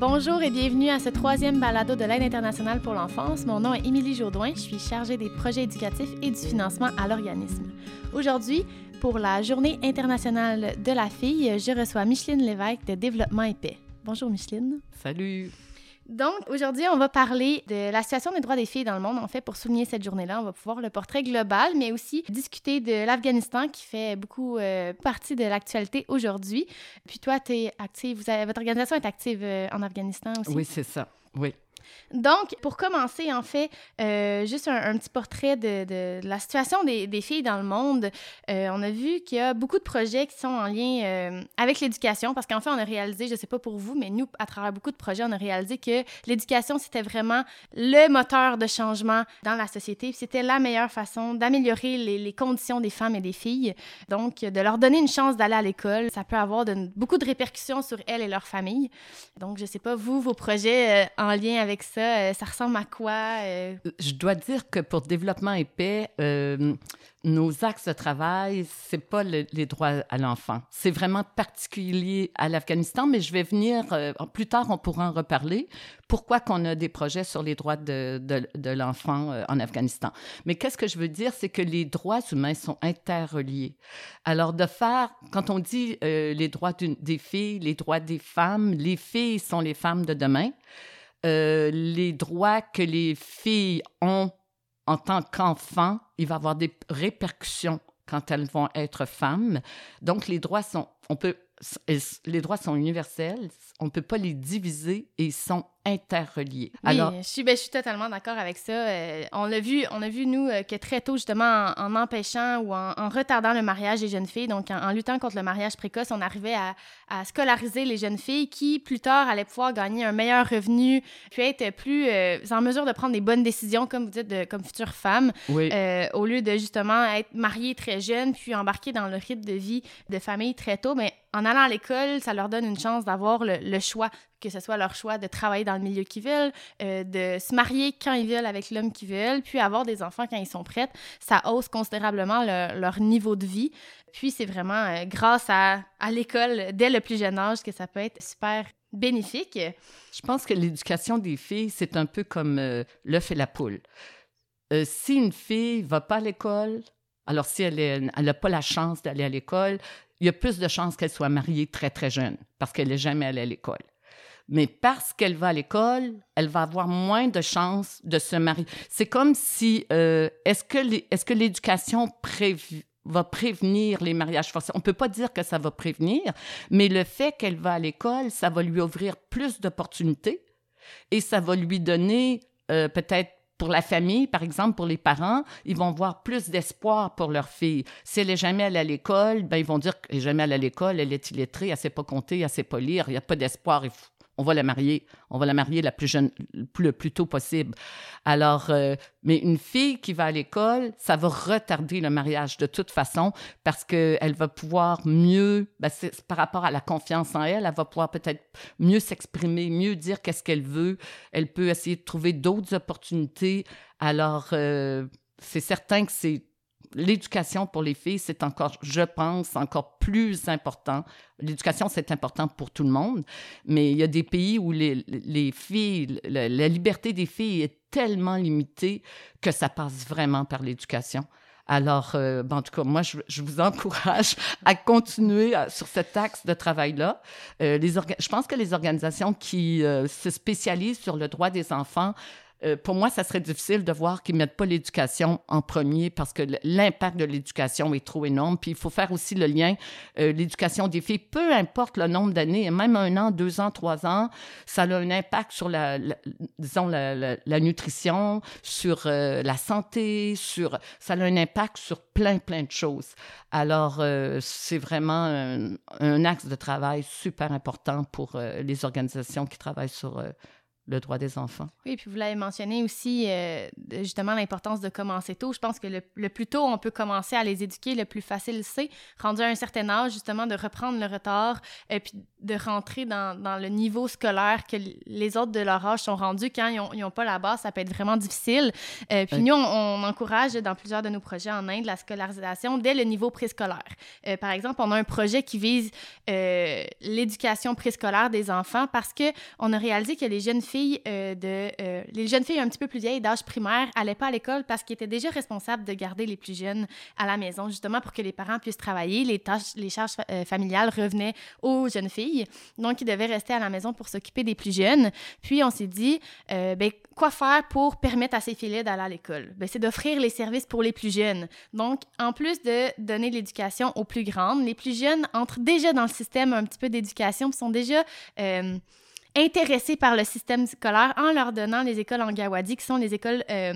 Bonjour et bienvenue à ce troisième balado de l'aide internationale pour l'enfance. Mon nom est Émilie Jourdouin, je suis chargée des projets éducatifs et du financement à l'organisme. Aujourd'hui, pour la Journée internationale de la fille, je reçois Micheline Lévesque de Développement épais. Bonjour Micheline. Salut. Donc, aujourd'hui, on va parler de la situation des droits des filles dans le monde. En fait, pour souligner cette journée-là, on va pouvoir le portrait global, mais aussi discuter de l'Afghanistan qui fait beaucoup euh, partie de l'actualité aujourd'hui. Puis toi, tu es active, votre organisation est active euh, en Afghanistan aussi? Oui, c'est ça. Oui. Donc, pour commencer, en fait, euh, juste un, petit portrait de, la situation des, filles dans le monde. Euh, on a vu qu'il y a beaucoup de projets qui sont en lien euh, avec l'éducation, parce qu'en fait, on a réalisé, je ne sais pas pour vous, mais nous, à travers beaucoup de projets, on a réalisé que l'éducation, c'était vraiment le moteur de changement dans la société. C'était la meilleure façon d'améliorer les, conditions des femmes et des filles. Donc, de leur donner une chance d'aller à l'école, ça peut avoir beaucoup de répercussions sur elles et leur famille. Donc, je ne sais pas, vous, vos projets en lien avec ça? Euh, ça ressemble à quoi? Euh? Je dois dire que pour développement épais, euh, nos axes de travail, c'est pas les droits à l'enfant. C'est vraiment particulier à l'Afghanistan, mais je vais venir, plus tard, on pourra en reparler, pourquoi qu'on a des projets sur les droits de, de, l'enfant en Afghanistan. Mais qu'est-ce que je veux dire, c'est que les droits humains sont interreliés. Alors, de faire, quand on dit les droits des filles, les droits des femmes, les filles sont les femmes de demain. Euh, les droits que les filles ont en tant qu'enfants, il va avoir des répercussions quand elles vont être femmes. Donc, les droits sont, on peut, les droits sont universels, on ne peut pas les diviser et ils sont interreliés. Oui, Alors, je suis, ben, je suis totalement d'accord avec ça. Euh, on l'a vu, on a vu nous euh, que très tôt justement en, empêchant ou en, retardant le mariage des jeunes filles, donc en, luttant contre le mariage précoce, on arrivait à, à, scolariser les jeunes filles qui plus tard allaient pouvoir gagner un meilleur revenu, puis être plus euh, en mesure de prendre des bonnes décisions comme vous dites de, comme futures femmes, oui. au lieu de justement être mariées très jeunes puis embarquer dans le rythme de vie de famille très tôt, mais en allant à l'école, ça leur donne une chance d'avoir le, le choix, que ce soit leur choix de travailler dans le milieu qu'ils veulent, euh, de se marier quand ils veulent avec l'homme qu'ils veulent, puis avoir des enfants quand ils sont prêts. Ça hausse considérablement leur niveau de vie. Puis c'est vraiment euh, grâce à, à l'école dès le plus jeune âge que ça peut être super bénéfique. Je pense que l'éducation des filles, c'est un peu comme euh, l'œuf et la poule. si une fille va pas à l'école, alors si elle n'a pas la chance d'aller à l'école, il y a plus de chances qu'elle soit mariée très, très jeune parce qu'elle n'est jamais allée à l'école. Mais parce qu'elle va à l'école, elle va avoir moins de chances de se marier. C'est comme si, euh, est-ce que l'éducation va prévenir les mariages forcés? On ne peut pas dire que ça va prévenir, mais le fait qu'elle va à l'école, ça va lui ouvrir plus d'opportunités et ça va lui donner euh, peut-être pour la famille, par exemple, pour les parents, ils vont voir plus d'espoir pour leur fille. Si elle n'est jamais allée à l'école, ben, ils vont dire qu'elle n'est jamais allée à l'école, elle est illettrée, elle ne sait pas compter, elle ne sait pas lire, il n'y a pas d'espoir on va la marier. On va la marier la plus jeune, le plus tôt possible. Alors, euh, mais une fille qui va à l'école, ça va retarder le mariage de toute façon parce qu'elle va pouvoir mieux, ben par rapport à la confiance en elle, elle va pouvoir peut-être mieux s'exprimer, mieux dire qu'est-ce qu'elle veut. Elle peut essayer de trouver d'autres opportunités. Alors, euh, c'est certain que c'est l'éducation pour les filles, c'est encore, je pense, encore plus important. L'éducation, c'est important pour tout le monde, mais il y a des pays où les, les filles, la, liberté des filles est tellement limitée que ça passe vraiment par l'éducation. Alors, euh, en tout cas, moi, je, vous encourage à continuer euh, sur cet axe de travail-là. Euh, je pense que les organisations qui se spécialisent sur le droit des enfants euh, pour moi, ça serait difficile de voir qu'ils ne mettent pas l'éducation en premier parce que l'impact de l'éducation est trop énorme. Puis il faut faire aussi le lien, euh, l'éducation des filles, peu importe le nombre d'années, même un an, deux ans, trois ans, ça a un impact sur la, disons, la, la, nutrition, sur euh, la santé, sur, ça a un impact sur plein, plein de choses. Alors, c'est vraiment un, un, axe de travail super important pour les organisations qui travaillent sur le droit des enfants. Oui, puis vous l'avez mentionné aussi, euh, justement, l'importance de commencer tôt. Je pense que le, plus tôt on peut commencer à les éduquer, le plus facile c'est, rendu à un certain âge, justement, de reprendre le retard, et euh, puis de rentrer dans, dans, le niveau scolaire que les autres de leur âge sont rendus quand ils n'ont pas la base, ça peut être vraiment difficile. Euh, puis nous, on, encourage dans plusieurs de nos projets en Inde la scolarisation dès le niveau préscolaire. Par exemple, on a un projet qui vise l'éducation préscolaire des enfants parce que on a réalisé que les jeunes filles de les jeunes filles un petit peu plus vieilles d'âge primaire allaient pas à l'école parce qu'ils étaient déjà responsables de garder les plus jeunes à la maison, justement pour que les parents puissent travailler, les tâches, les charges familiales revenaient aux jeunes filles donc, ils devaient rester à la maison pour s'occuper des plus jeunes. Puis, on s'est dit, euh, ben, quoi faire pour permettre à ces filles d'aller à l'école? Ben, c'est d'offrir les services pour les plus jeunes. Donc, en plus de donner l'éducation aux plus grandes, les plus jeunes entrent déjà dans le système un petit peu d'éducation, sont déjà... Euh, intéressés par le système scolaire en leur donnant les écoles en Gawadi, qui sont les écoles euh,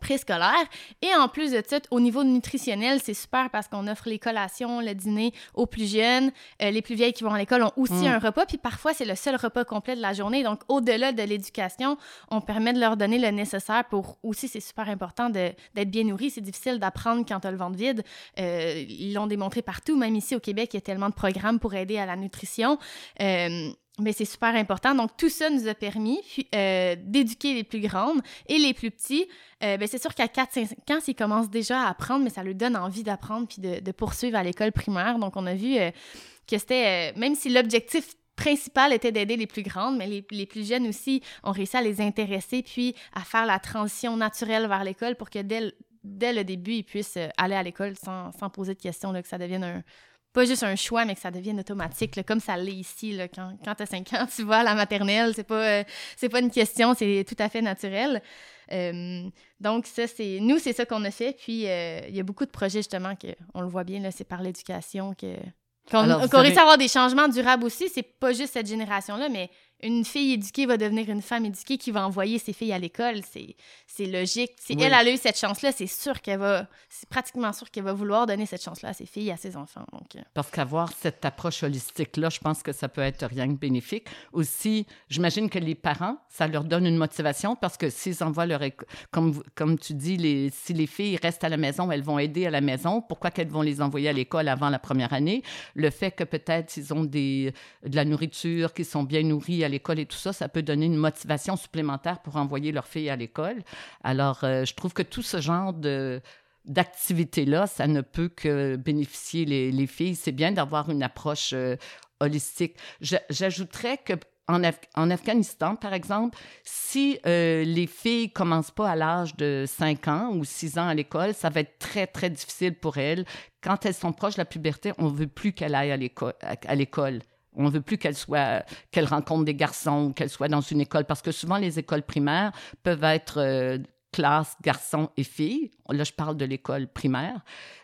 préscolaire. Et en plus de ça, au niveau nutritionnel, c'est super parce qu'on offre les collations, le dîner aux plus jeunes. Euh, les plus vieilles qui vont à l'école ont aussi mm. un repas. Puis parfois, c'est le seul repas complet de la journée. Donc, au-delà de l'éducation, on permet de leur donner le nécessaire pour aussi, c'est super important d'être bien nourri. C'est difficile d'apprendre quand tu as le ventre vide. Euh, ils l'ont démontré partout. Même ici au Québec, il y a tellement de programmes pour aider à la nutrition. Euh, mais c'est super important. Donc, tout ça nous a permis euh, d'éduquer les plus grandes et les plus petits. Euh, ben, c'est sûr qu'à 4-5 ans, ils commencent déjà à apprendre, mais ça leur donne envie d'apprendre puis de, poursuivre à l'école primaire. Donc, on a vu euh, que c'était, même si l'objectif principal était d'aider les plus grandes, mais les, les, plus jeunes aussi ont réussi à les intéresser puis à faire la transition naturelle vers l'école pour que dès, dès le début, ils puissent aller à l'école sans, sans poser de questions, là, que ça devienne un, pas juste un choix, mais que ça devienne automatique, comme ça l'est ici. Là, quand quand tu as 5 ans, tu vas à la maternelle, c'est pas, euh, c'est pas une question, c'est tout à fait naturel. Euh, donc, ça, c'est nous, c'est ça qu'on a fait. Puis, euh, il y a beaucoup de projets, justement, que on le voit bien, là, c'est par l'éducation que, qu'on, qu'on réussit à avoir des changements durables aussi. C'est pas juste cette génération-là, mais une fille éduquée va devenir une femme éduquée qui va envoyer ses filles à l'école. C'est logique. Si elle, a eu cette chance-là, c'est sûr qu'elle va, c'est pratiquement sûr qu'elle va vouloir donner cette chance-là à ses filles, à ses enfants. Donc, euh. Parce qu'avoir cette approche holistique-là, je pense que ça peut être rien que bénéfique. Aussi, j'imagine que les parents, ça leur donne une motivation parce que s'ils envoient leur comme, comme tu dis, les, si les filles restent à la maison, elles vont aider à la maison. Pourquoi qu'elles vont les envoyer à l'école avant la première année? Le fait que peut-être ils ont des, de la nourriture, qu'ils sont bien nourris à l'école et tout ça, ça peut donner une motivation supplémentaire pour envoyer leur fille à l'école. Alors, euh, je trouve que tout ce genre de d'activité-là, ça ne peut que bénéficier les, les filles. C'est bien d'avoir une approche euh, holistique. J'ajouterais que en, en, Afghanistan, par exemple, si euh, les filles commencent pas à l'âge de 5 ans ou 6 ans à l'école, ça va être très, très difficile pour elles. Quand elles sont proches de la puberté, on veut plus qu'elles aillent à l'école. On ne veut plus qu'elle soit, rencontre des garçons, qu'elle soit dans une école, parce que souvent les écoles primaires peuvent être euh, classe garçons et filles. Là, je parle de l'école primaire.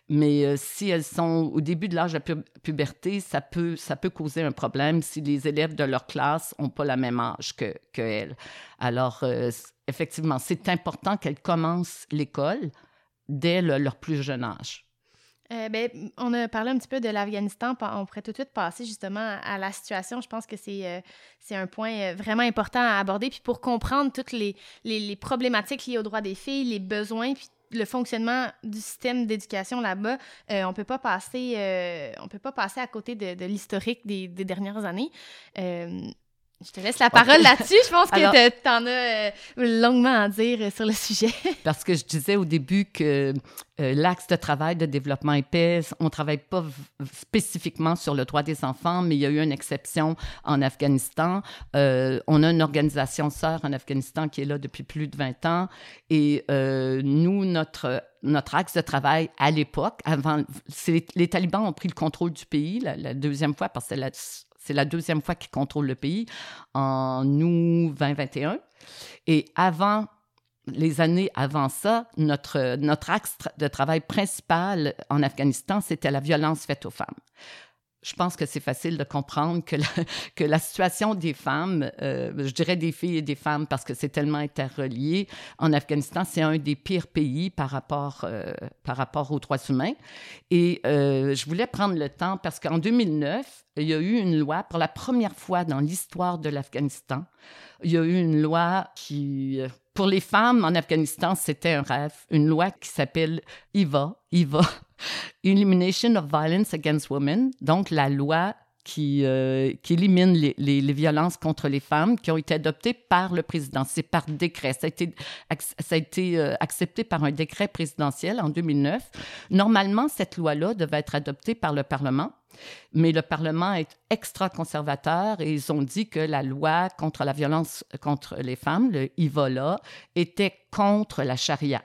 Mais euh, si elles sont au début de l'âge de la puberté, ça peut, causer un problème si les élèves de leur classe n'ont pas le même âge que, que Alors, euh, effectivement, c'est important qu'elles commencent l'école dès leur plus jeune âge. Euh, ben, on a parlé un petit peu de l'Afghanistan. On pourrait tout de suite passer justement à la situation. Je pense que c'est euh, un point euh, vraiment important à aborder. Puis pour comprendre toutes les, les, problématiques liées aux droits des filles, les besoins, puis le fonctionnement du système d'éducation là-bas, on peut pas passer peut pas passer à côté de, l'historique des, dernières années. Je te laisse la parole là-dessus. Je pense que tu en as euh, longuement à dire euh, sur le sujet. parce que je disais au début que euh, l'axe de travail de développement épaisse, on ne travaille pas spécifiquement sur le droit des enfants, mais il y a eu une exception en Afghanistan. on a une organisation sœur en Afghanistan qui est là depuis plus de 20 ans. Et nous, notre notre axe de travail à l'époque, avant, les, les, talibans ont pris le contrôle du pays la, la deuxième fois parce que la, c'est la deuxième fois qu'ils contrôlent le pays en août 2021. Et avant, les années avant ça, notre, notre axe de travail principal en Afghanistan, c'était la violence faite aux femmes je pense que c'est facile de comprendre que la, situation des femmes, euh, je dirais des filles et des femmes parce que c'est tellement interrelié, en Afghanistan, c'est un des pires pays par rapport, euh, par rapport aux droits humains. Et euh, je voulais prendre le temps parce qu'en 2009, il y a eu une loi, pour la première fois dans l'histoire de l'Afghanistan, il y a eu une loi qui, pour les femmes en Afghanistan, c'était un rêve, une loi qui s'appelle IVA, IVA, Elimination of Violence Against Women, donc la loi qui, euh, qui élimine les, les, violences contre les femmes qui ont été adoptées par le président. C'est par décret. Ça a été, ça a été euh, accepté par un décret présidentiel en 2009. Normalement, cette loi-là devait être adoptée par le Parlement. Mais le Parlement est extra conservateur et ils ont dit que la loi contre la violence contre les femmes, le IVOLA, était contre la charia.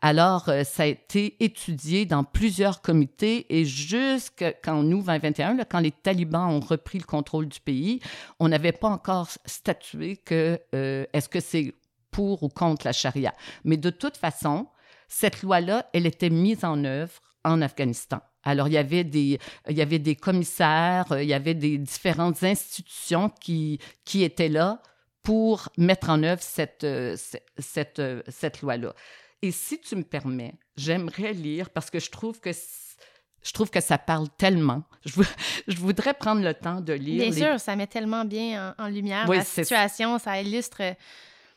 Alors, euh, ça a été étudié dans plusieurs comités et jusqu'en août 2021, quand les talibans ont repris le contrôle du pays, on n'avait pas encore statué que euh, est-ce que c'est pour ou contre la charia. Mais de toute façon, cette loi-là, elle était mise en œuvre en Afghanistan. Alors, il y avait des, il y avait des commissaires, il y avait des différentes institutions qui, qui étaient là pour mettre en œuvre cette, euh, cette, cette loi-là. Et si tu me permets, j'aimerais lire parce que je trouve que je trouve que ça parle tellement. Je, je voudrais prendre le temps de lire. Bien sûr, ça met tellement bien en, lumière la situation, ça illustre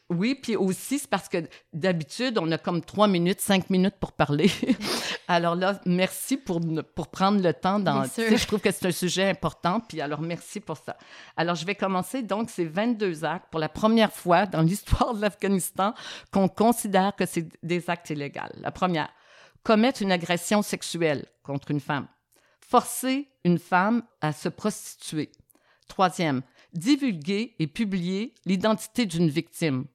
oui, puis aussi, c'est parce que d'habitude, on a comme trois minutes, cinq minutes pour parler. alors là, merci pour, pour prendre le temps. Dans, je trouve que c'est un sujet important, puis alors merci pour ça. Alors, je vais commencer. Donc, c'est 22 actes pour la première fois dans l'histoire de l'Afghanistan qu'on considère que c'est des actes illégaux. La première, commettre une agression sexuelle contre une femme. Forcer une femme à se prostituer. Troisième, divulguer et publier l'identité d'une victime.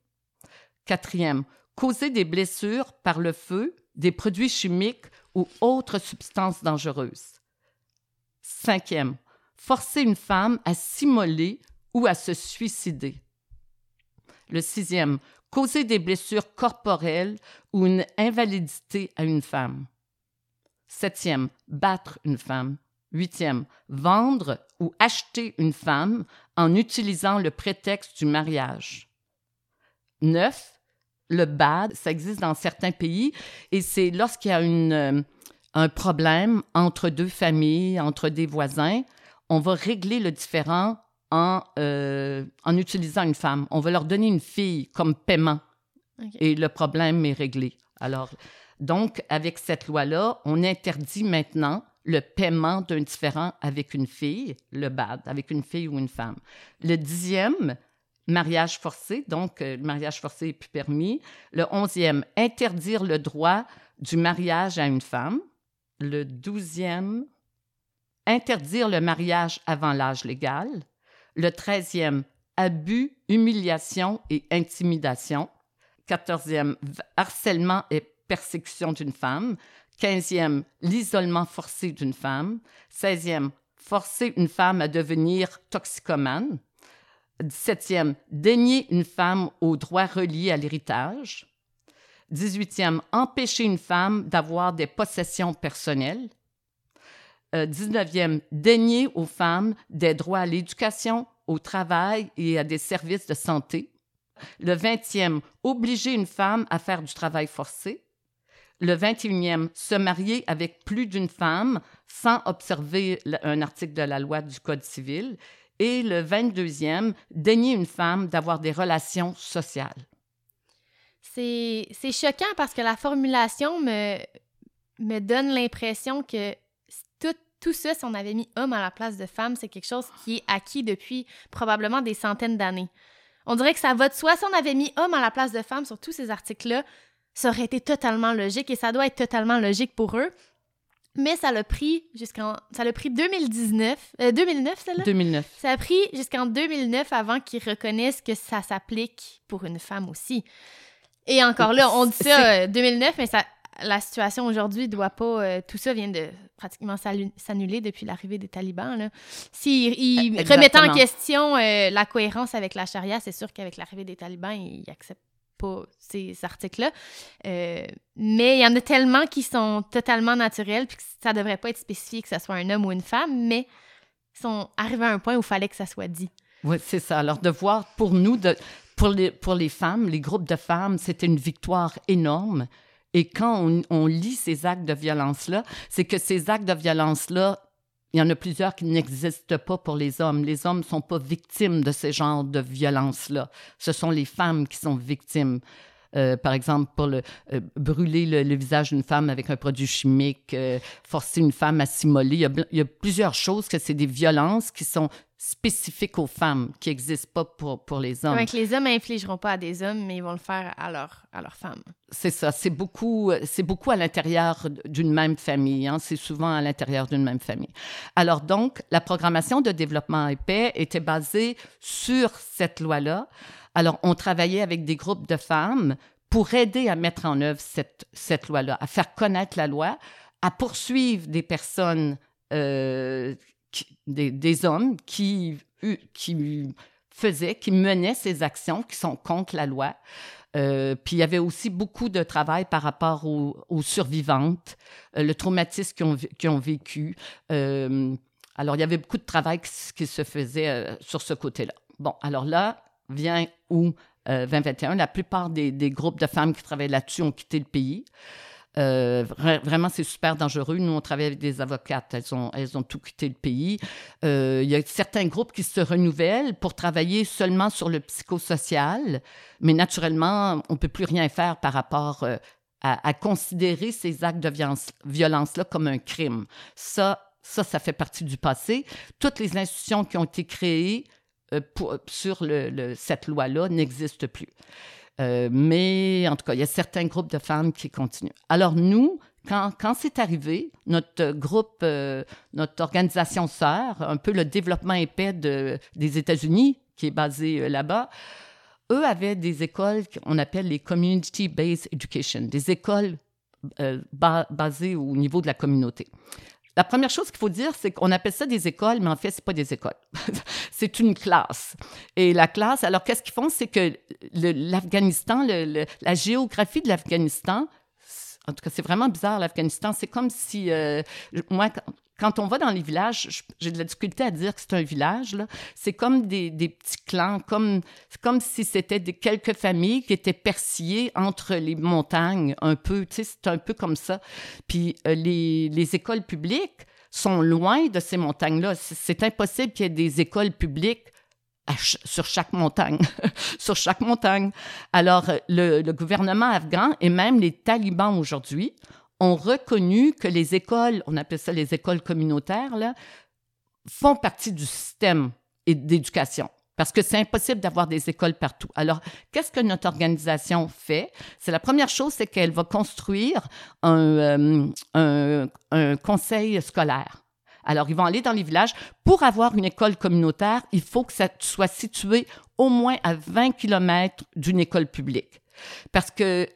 Quatrième, causer des blessures par le feu, des produits chimiques ou autres substances dangereuses. Cinquième, forcer une femme à s'immoler ou à se suicider. Le sixième, causer des blessures corporelles ou une invalidité à une femme. Septième, battre une femme. Huitième, vendre ou acheter une femme en utilisant le prétexte du mariage. Neuf, le bad, ça existe dans certains pays et c'est lorsqu'il y a une, euh, un problème entre deux familles, entre des voisins, on va régler le différent en, euh, en utilisant une femme. On va leur donner une fille comme paiement et le problème est réglé. Alors, donc, avec cette loi-là, on interdit maintenant le paiement d'un différent avec une fille, le bad, avec une fille ou une femme. Le dixième, mariage forcé, donc euh, le mariage forcé est plus permis. Le onzième, interdire le droit du mariage à une femme. Le douzième, interdire le mariage avant l'âge légal. Le treizième, abus, humiliation et intimidation. Quatorzième, harcèlement et persécution d'une femme. Quinzième, l'isolement forcé d'une femme. Seizième, forcer une femme à devenir toxicomane. 17e, dénier une femme aux droits reliés à l'héritage. 18e, empêcher une femme d'avoir des possessions personnelles. 19e, euh, dénier aux femmes des droits à l'éducation, au travail et à des services de santé. Le 20e, obliger une femme à faire du travail forcé. Le 21e, se marier avec plus d'une femme sans observer un article de la loi du Code civil. Et le 22e, dénier une femme d'avoir des relations sociales. C'est choquant parce que la formulation me, me donne l'impression que tout, tout ça, si on avait mis homme à la place de femme, c'est quelque chose qui est acquis depuis probablement des centaines d'années. On dirait que ça va de soi. Si on avait mis homme à la place de femme sur tous ces articles-là, ça aurait été totalement logique et ça doit être totalement logique pour eux. Mais ça l'a pris jusqu'en. Ça l'a pris 2019. 2009, celle-là? 2009. Ça a pris jusqu'en 2009 avant qu'ils reconnaissent que ça s'applique pour une femme aussi. Et encore là, on dit ça 2009, euh, mais ça, la situation aujourd'hui doit pas. Euh, tout ça vient de pratiquement s'annuler depuis l'arrivée des talibans. Là. S'ils ils remettent en question euh, la cohérence avec la charia, c'est sûr qu'avec l'arrivée des talibans, ils acceptent ces articles-là. Euh, mais il y en a tellement qui sont totalement naturels, puis que ça devrait pas être spécifié que ce soit un homme ou une femme, mais ils sont arrivés à un point où il fallait que ça soit dit. Oui, c'est ça. Alors, de voir pour nous, pour, les, pour les femmes, les groupes de femmes, c'était une victoire énorme. Et quand on lit ces actes de violence-là, c'est que ces actes de violence-là il y en a plusieurs qui n'existent pas pour les hommes. Les hommes ne sont pas victimes de ce genre de violence-là. Ce sont les femmes qui sont victimes. Euh, par exemple, pour le, euh, brûler le, visage d'une femme avec un produit chimique, euh, forcer une femme à s'immoler. Il y, a, il y a plusieurs choses que c'est des violences qui sont spécifiques aux femmes, qui n'existent pas pour, pour les hommes. Donc, les hommes n'infligeront pas à des hommes, mais ils vont le faire à, leur, à leurs femmes. C'est ça. C'est beaucoup, c'est beaucoup à l'intérieur d'une même famille. Hein. C'est souvent à l'intérieur d'une même famille. Alors donc, la programmation de développement épais était basée sur cette loi-là. Alors, on travaillait avec des groupes de femmes pour aider à mettre en œuvre cette, cette loi-là, à faire connaître la loi, à poursuivre des personnes, euh, des, hommes qui, qui faisaient, qui menaient ces actions qui sont contre la loi. Euh, puis il y avait aussi beaucoup de travail par rapport aux, survivantes, euh, le traumatisme qu'ils ont, vécu. Euh, alors, il y avait beaucoup de travail qui, qui se faisait euh, sur ce côté-là. Bon, alors là, vient où 2021. Euh, La plupart des, groupes de femmes qui travaillent là-dessus ont quitté le pays. Euh, vraiment, c'est super dangereux. Nous, on travaille avec des avocates. Elles ont, elles ont tout quitté le pays. Euh, il y a certains groupes qui se renouvellent pour travailler seulement sur le psychosocial, mais naturellement, on ne peut plus rien faire par rapport euh, à, considérer ces actes de violence-là comme un crime. Ça, ça, ça fait partie du passé. Toutes les institutions qui ont été créées pour, sur cette loi-là n'existe plus. Euh, mais en tout cas, il y a certains groupes de femmes qui continuent. Alors nous, quand, c'est arrivé, notre groupe, euh, notre organisation sœur, un peu le développement épais de, des États-Unis, qui est basé euh, là-bas, eux avaient des écoles qu'on appelle les Community-Based Education, des écoles euh, bas, basées au niveau de la communauté. La première chose qu'il faut dire, c'est qu'on appelle ça des écoles, mais en fait, c'est pas des écoles. c'est une classe. Et la classe, alors qu'est-ce qu'ils font? C'est que l'Afghanistan, la géographie de l'Afghanistan, en tout cas, c'est vraiment bizarre, l'Afghanistan. C'est comme si, euh, moi, quand on va dans les villages, j'ai de la difficulté à dire que c'est un village. C'est comme des, petits clans, comme, comme si c'était quelques familles qui étaient persillées entre les montagnes, un peu. C'est un peu comme ça. Puis euh, les, les écoles publiques sont loin de ces montagnes-là. C'est impossible qu'il y ait des écoles publiques sur chaque montagne, sur chaque montagne. Alors, le, le, gouvernement afghan et même les talibans aujourd'hui ont reconnu que les écoles, on appelle ça les écoles communautaires, font partie du système d'éducation. Parce que c'est impossible d'avoir des écoles partout. Alors, qu'est-ce que notre organisation fait? C'est la première chose, c'est qu'elle va construire un, euh, conseil scolaire. Alors, ils vont aller dans les villages. Pour avoir une école communautaire, il faut que ça soit situé au moins à 20 km d'une école publique. Parce que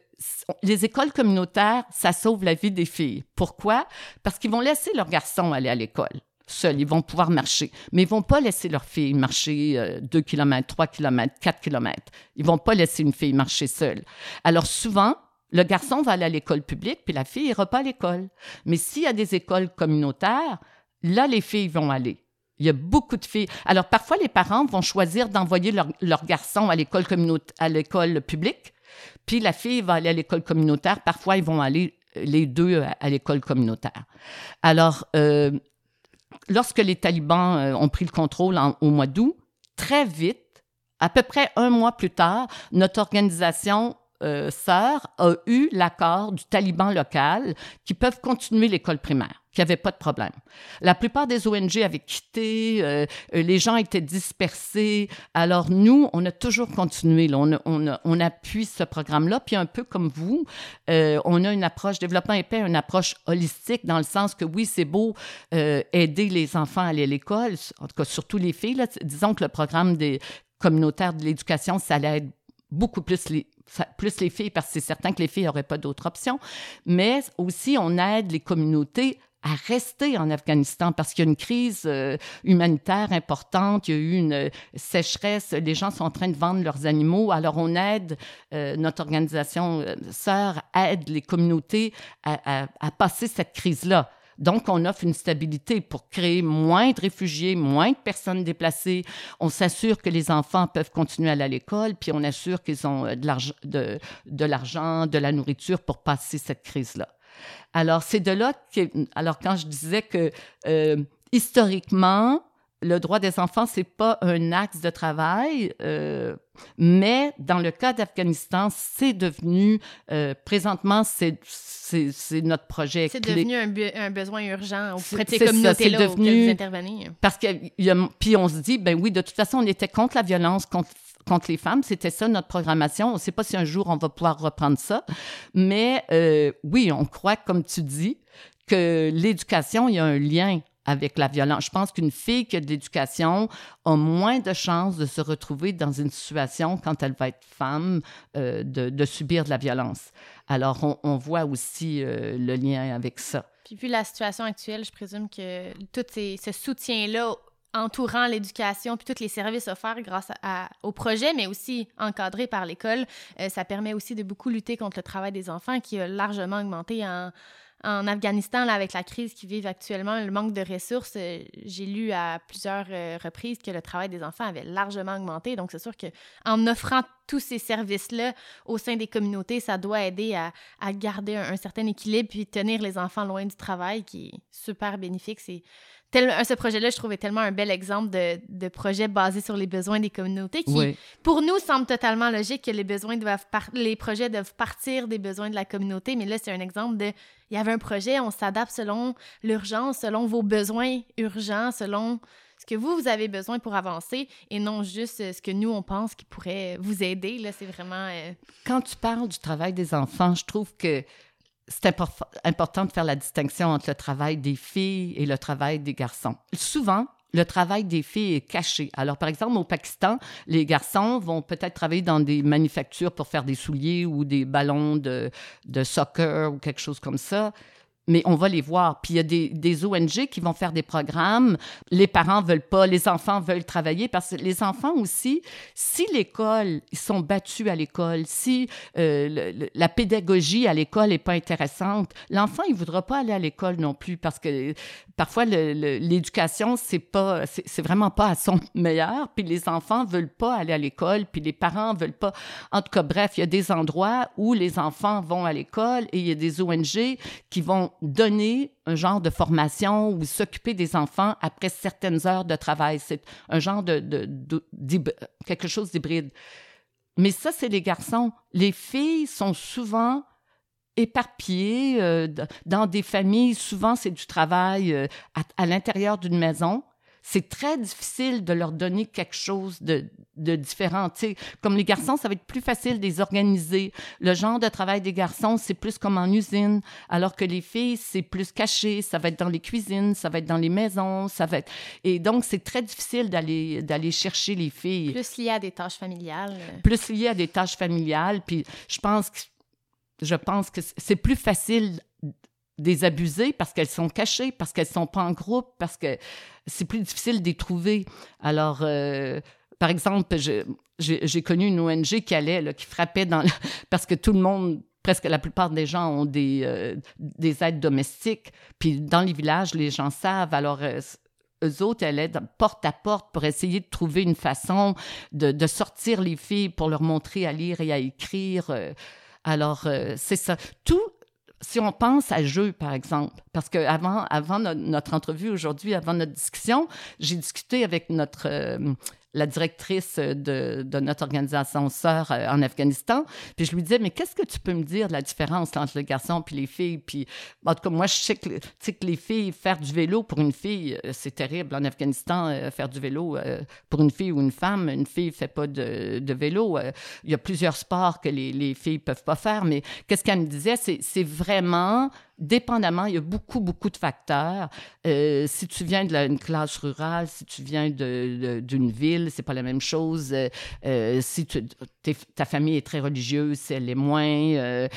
les écoles communautaires, ça sauve la vie des filles. Pourquoi? Parce qu'ils vont laisser leurs garçons aller à l'école seuls. Ils vont pouvoir marcher. Mais ils vont pas laisser leur fille marcher 2 km, 3 km, 4 km. Ils vont pas laisser une fille marcher seule. Alors souvent, le garçon va aller à l'école publique, puis la fille ira pas à l'école. Mais s'il y a des écoles communautaires, là, les filles vont aller. Il y a beaucoup de filles. Alors, parfois, les parents vont choisir d'envoyer leur, leur, garçon à l'école à l'école publique puis la fille va aller à l'école communautaire. Parfois, ils vont aller euh, les deux à l'école communautaire. Alors, euh, lorsque les talibans euh, ont pris le contrôle au mois d'août, très vite, à peu près un mois plus tard, notre organisation euh, sœur a eu l'accord du taliban local qui peuvent continuer l'école primaire, qui avait pas de problème. La plupart des ONG avaient quitté, euh, euh, les gens étaient dispersés. Alors nous, on a toujours continué. Là. On, on, on, appuie ce programme-là. Puis un peu comme vous, euh, on a une approche développement épais, une approche holistique dans le sens que oui, c'est beau aider les enfants à aller à l'école, en tout cas surtout les filles. Disons que le programme des communautaires de l'éducation, ça l'aide beaucoup plus les, plus les filles, parce que c'est certain que les filles n'auraient pas d'autre option, mais aussi on aide les communautés à rester en Afghanistan parce qu'il y a une crise euh, humanitaire importante, il y a eu une euh, sécheresse, les gens sont en train de vendre leurs animaux, alors on aide, euh, notre organisation sœur aide les communautés à, passer cette crise-là. Donc, on offre une stabilité pour créer moins de réfugiés, moins de personnes déplacées. On s'assure que les enfants peuvent continuer à aller à l'école, puis on assure qu'ils ont de l'argent, de la nourriture pour passer cette crise-là. Alors, c'est de là que, alors quand je disais que euh, historiquement, le droit des enfants, c'est pas un axe de travail, euh, mais dans le cas d'Afghanistan, c'est devenu, euh, présentement, c'est notre projet C'est devenu un, un, besoin urgent auprès de ces communautés-là devenu, vous intervenir. Parce que, puis on se dit, ben oui, de toute façon, on était contre la violence, contre contre les femmes. C'était ça notre programmation. On ne sait pas si un jour on va pouvoir reprendre ça. Mais euh, oui, on croit, comme tu dis, que l'éducation, il y a un lien avec la violence. Je pense qu'une fille qui a de l'éducation a moins de chances de se retrouver dans une situation, quand elle va être femme, euh, de, subir de la violence. Alors, on, voit aussi euh, le lien avec ça. Puis, vu la situation actuelle, je présume que tout ce soutien-là entourant l'éducation puis tous les services offerts grâce au projet, mais aussi encadré par l'école, euh, ça permet aussi de beaucoup lutter contre le travail des enfants qui a largement augmenté en, Afghanistan, là, avec la crise qu'ils vivent actuellement, le manque de ressources, euh, j'ai lu à plusieurs euh, reprises que le travail des enfants avait largement augmenté. Donc, c'est sûr qu'en offrant tous ces services-là au sein des communautés, ça doit aider à, garder un, certain équilibre puis tenir les enfants loin du travail, qui est super bénéfique. Ce projet-là, je trouvais tellement un bel exemple de, de, projet basé sur les besoins des communautés qui, pour nous, semble totalement logique que les besoins doivent les projets doivent partir des besoins de la communauté. Mais là, c'est un exemple de il y avait un projet, on s'adapte selon l'urgence, selon vos besoins urgents, selon ce que vous, vous avez besoin pour avancer et non juste euh, ce que nous, on pense qui pourrait vous aider. Là, c'est vraiment... Euh, Quand tu parles du travail des enfants, je trouve que c'est important de faire la distinction entre le travail des filles et le travail des garçons. Souvent, le travail des filles est caché. Alors, par exemple, au Pakistan, les garçons vont peut-être travailler dans des manufactures pour faire des souliers ou des ballons de, de soccer ou quelque chose comme ça mais on va les voir. Puis il y a des, ONG qui vont faire des programmes. Les parents veulent pas, les enfants veulent travailler parce que les enfants aussi, si l'école, ils sont battus à l'école, si euh, la pédagogie à l'école est pas intéressante, l'enfant, il voudra pas aller à l'école non plus parce que parfois l'éducation, c'est pas, c'est vraiment pas à son meilleur. Puis les enfants veulent pas aller à l'école, puis les parents veulent pas. En tout cas, bref, il y a des endroits où les enfants vont à l'école et il y a des ONG qui vont donner un genre de formation ou s'occuper des enfants après certaines heures de travail. C'est un genre de, quelque chose d'hybride. Mais ça, c'est les garçons. Les filles sont souvent éparpillées euh, dans des familles. Souvent, c'est du travail euh, à l'intérieur d'une maison c'est très difficile de leur donner quelque chose de, de différent. comme les garçons, ça va être plus facile de les organiser. Le genre de travail des garçons, c'est plus comme en usine, alors que les filles, c'est plus caché. Ça va être dans les cuisines, ça va être dans les maisons, ça va être... Et donc, c'est très difficile d'aller, d'aller chercher les filles. Plus lié à des tâches familiales. Plus lié à des tâches familiales. Puis je pense que je pense que c'est plus facile des abuser parce qu'elles sont cachées, parce qu'elles sont pas en groupe, parce que c'est plus difficile de les trouver. Alors, euh, par exemple, j'ai connu une ONG qui allait, qui frappait dans... parce que tout le monde presque la plupart des gens ont des, euh, des aides domestiques. Puis dans les villages, les gens savent. Alors, euh, eux autres allaient porte à porte pour essayer de trouver une façon de, sortir les filles pour leur montrer à lire et à écrire. alors, c'est ça. Tout si on pense à jeu, par exemple, parce qu'avant avant notre, entrevue aujourd'hui, avant notre discussion, j'ai discuté avec notre, euh, la directrice de, notre organisation sœur euh, en Afghanistan. Puis je lui disais, mais qu'est-ce que tu peux me dire de la différence entre le garçon puis les filles? Puis en tout cas, moi, je sais que, que les filles, faire du vélo pour une fille, euh, c'est terrible. En Afghanistan, euh, faire du vélo pour une fille ou une femme, une fille ne fait pas de, vélo. Il y a plusieurs sports que les, les filles peuvent pas faire, mais qu'est-ce qu'elle me disait? C'est vraiment dépendamment, il y a beaucoup, beaucoup de facteurs. Euh, si tu viens d'une classe rurale, si tu viens d'une ville, c'est pas la même chose. Euh, euh, si ta famille est très religieuse, elle est moins,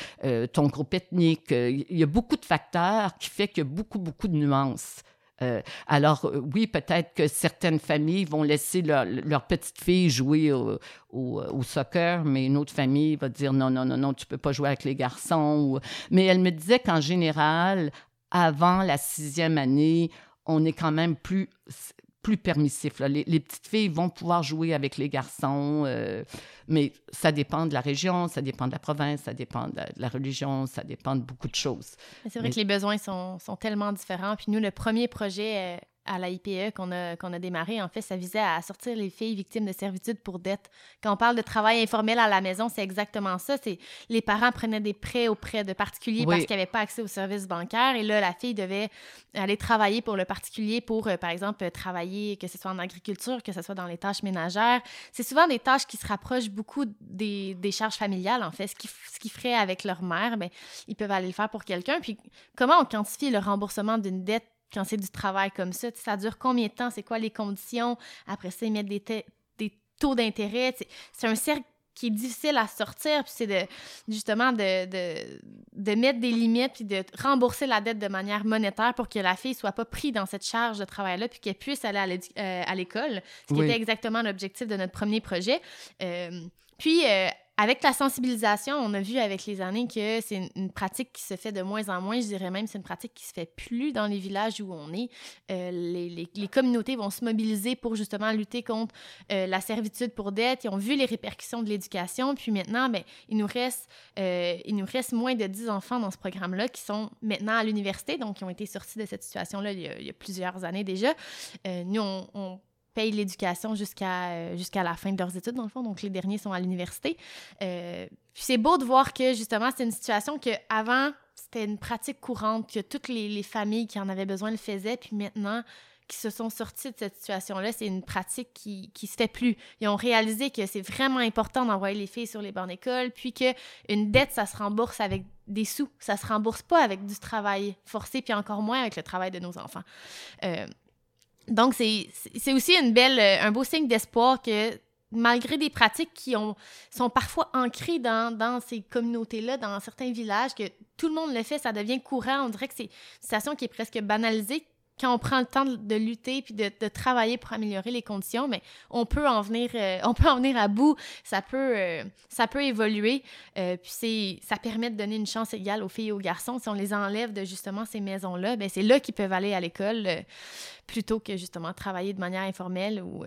ton groupe ethnique, il y a beaucoup de facteurs qui fait qu'il y a beaucoup, beaucoup de nuances. Euh, alors, euh, oui, peut-être que certaines familles vont laisser leur, leur petite fille jouer au, au, soccer, mais une autre famille va dire non, non, non, non, tu peux pas jouer avec les garçons. Mais elle me disait qu'en général, avant la sixième année, on est quand même plus plus permissif. Les, petites filles vont pouvoir jouer avec les garçons, euh, mais ça dépend de la région, ça dépend de la province, ça dépend de la, religion, ça dépend de beaucoup de choses. C'est vrai que les besoins sont, sont, tellement différents. Puis nous, le premier projet euh, à la IPE qu'on a, qu'on a démarré, en fait, ça visait à sortir les filles victimes de servitude pour dette. Quand on parle de travail informel à la maison, c'est exactement ça. C'est les parents prenaient des prêts auprès de particuliers parce qu'ils n'avaient pas accès aux services bancaires. Et là, la fille devait aller travailler pour le particulier pour, euh, par exemple, travailler, que ce soit en agriculture, que ce soit dans les tâches ménagères. C'est souvent des tâches qui se rapprochent beaucoup des, des charges familiales, en fait. Ce qu'ils ce qui feraient avec leur mère, mais ils peuvent aller le faire pour quelqu'un. Puis comment on quantifie le remboursement d'une dette quand c'est du travail comme ça. Ça dure combien de temps? C'est quoi les conditions? Après ça, ils mettent des, des taux d'intérêt. C'est un cercle qui est difficile à sortir, puis c'est de, justement de, de, de, mettre des limites, puis de rembourser la dette de manière monétaire pour que la fille soit pas prise dans cette charge de travail-là, puis qu'elle puisse aller à euh, l'école, ce qui était exactement l'objectif de notre premier projet. Euh, puis, euh, avec la sensibilisation, on a vu avec les années que c'est une, pratique qui se fait de moins en moins. Je dirais même c'est une pratique qui se fait plus dans les villages où on est. Euh, les, les, communautés vont se mobiliser pour justement lutter contre euh, la servitude pour dette. Ils ont vu les répercussions de l'éducation. Puis maintenant, ben, il, nous reste, euh, il nous reste moins de 10 enfants dans ce programme-là qui sont maintenant à l'université, donc qui ont été sortis de cette situation-là il, y a plusieurs années déjà. nous, on payent l'éducation jusqu'à euh, jusqu'à la fin de leurs études, dans le fond. Donc, les derniers sont à l'université. Euh, puis c'est beau de voir que, justement, c'est une situation que avant c'était une pratique courante, que toutes les, les, familles qui en avaient besoin le faisaient. Puis maintenant, qui se sont sortis de cette situation-là, c'est une pratique qui, qui se fait plus. Ils ont réalisé que c'est vraiment important d'envoyer les filles sur les bancs d'école, puis qu'une dette, ça se rembourse avec des sous. Ça se rembourse pas avec du travail forcé, puis encore moins avec le travail de nos enfants. Euh, donc, c'est aussi une belle, euh, un beau signe d'espoir que malgré des pratiques qui ont, sont parfois ancrées dans, dans ces communautés-là, dans certains villages, que tout le monde le fait, ça devient courant. On dirait que c'est une situation qui est presque banalisée, quand on prend le temps de, lutter puis de, travailler pour améliorer les conditions, mais on peut en venir, euh, on peut en venir à bout. Ça peut, euh, ça peut évoluer. Euh, ça permet de donner une chance égale aux filles et aux garçons. Si on les enlève de justement ces maisons-là, ben c'est là qu'ils peuvent aller à l'école plutôt que justement travailler de manière informelle ou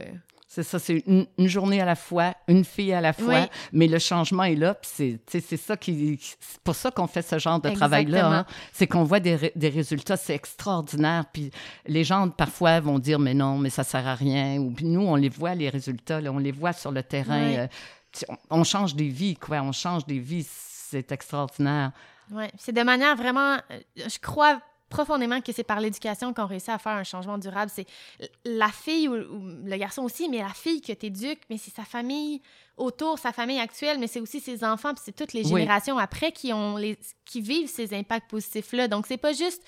c'est ça, c'est une, journée à la fois, une fille à la fois, mais le changement est là. c'est, c'est ça qui, c'est pour ça qu'on fait ce genre de travail-là. Hein. C'est qu'on voit des, des résultats, c'est extraordinaire. Puis les gens parfois vont dire mais non, mais ça sert à rien. Ou nous on les voit les résultats, là, on les voit sur le terrain. Euh, on, change des vies, quoi. On change des vies, c'est extraordinaire. Oui, c'est de manière vraiment, euh, je crois profondément que c'est par l'éducation qu'on réussit à faire un changement durable. C'est la fille ou, le garçon aussi, mais la fille que tu éduques, mais c'est sa famille autour, sa famille actuelle, mais c'est aussi ses enfants, puis c'est toutes les générations après qui, ont les, qui vivent ces impacts positifs-là. Donc, c'est pas juste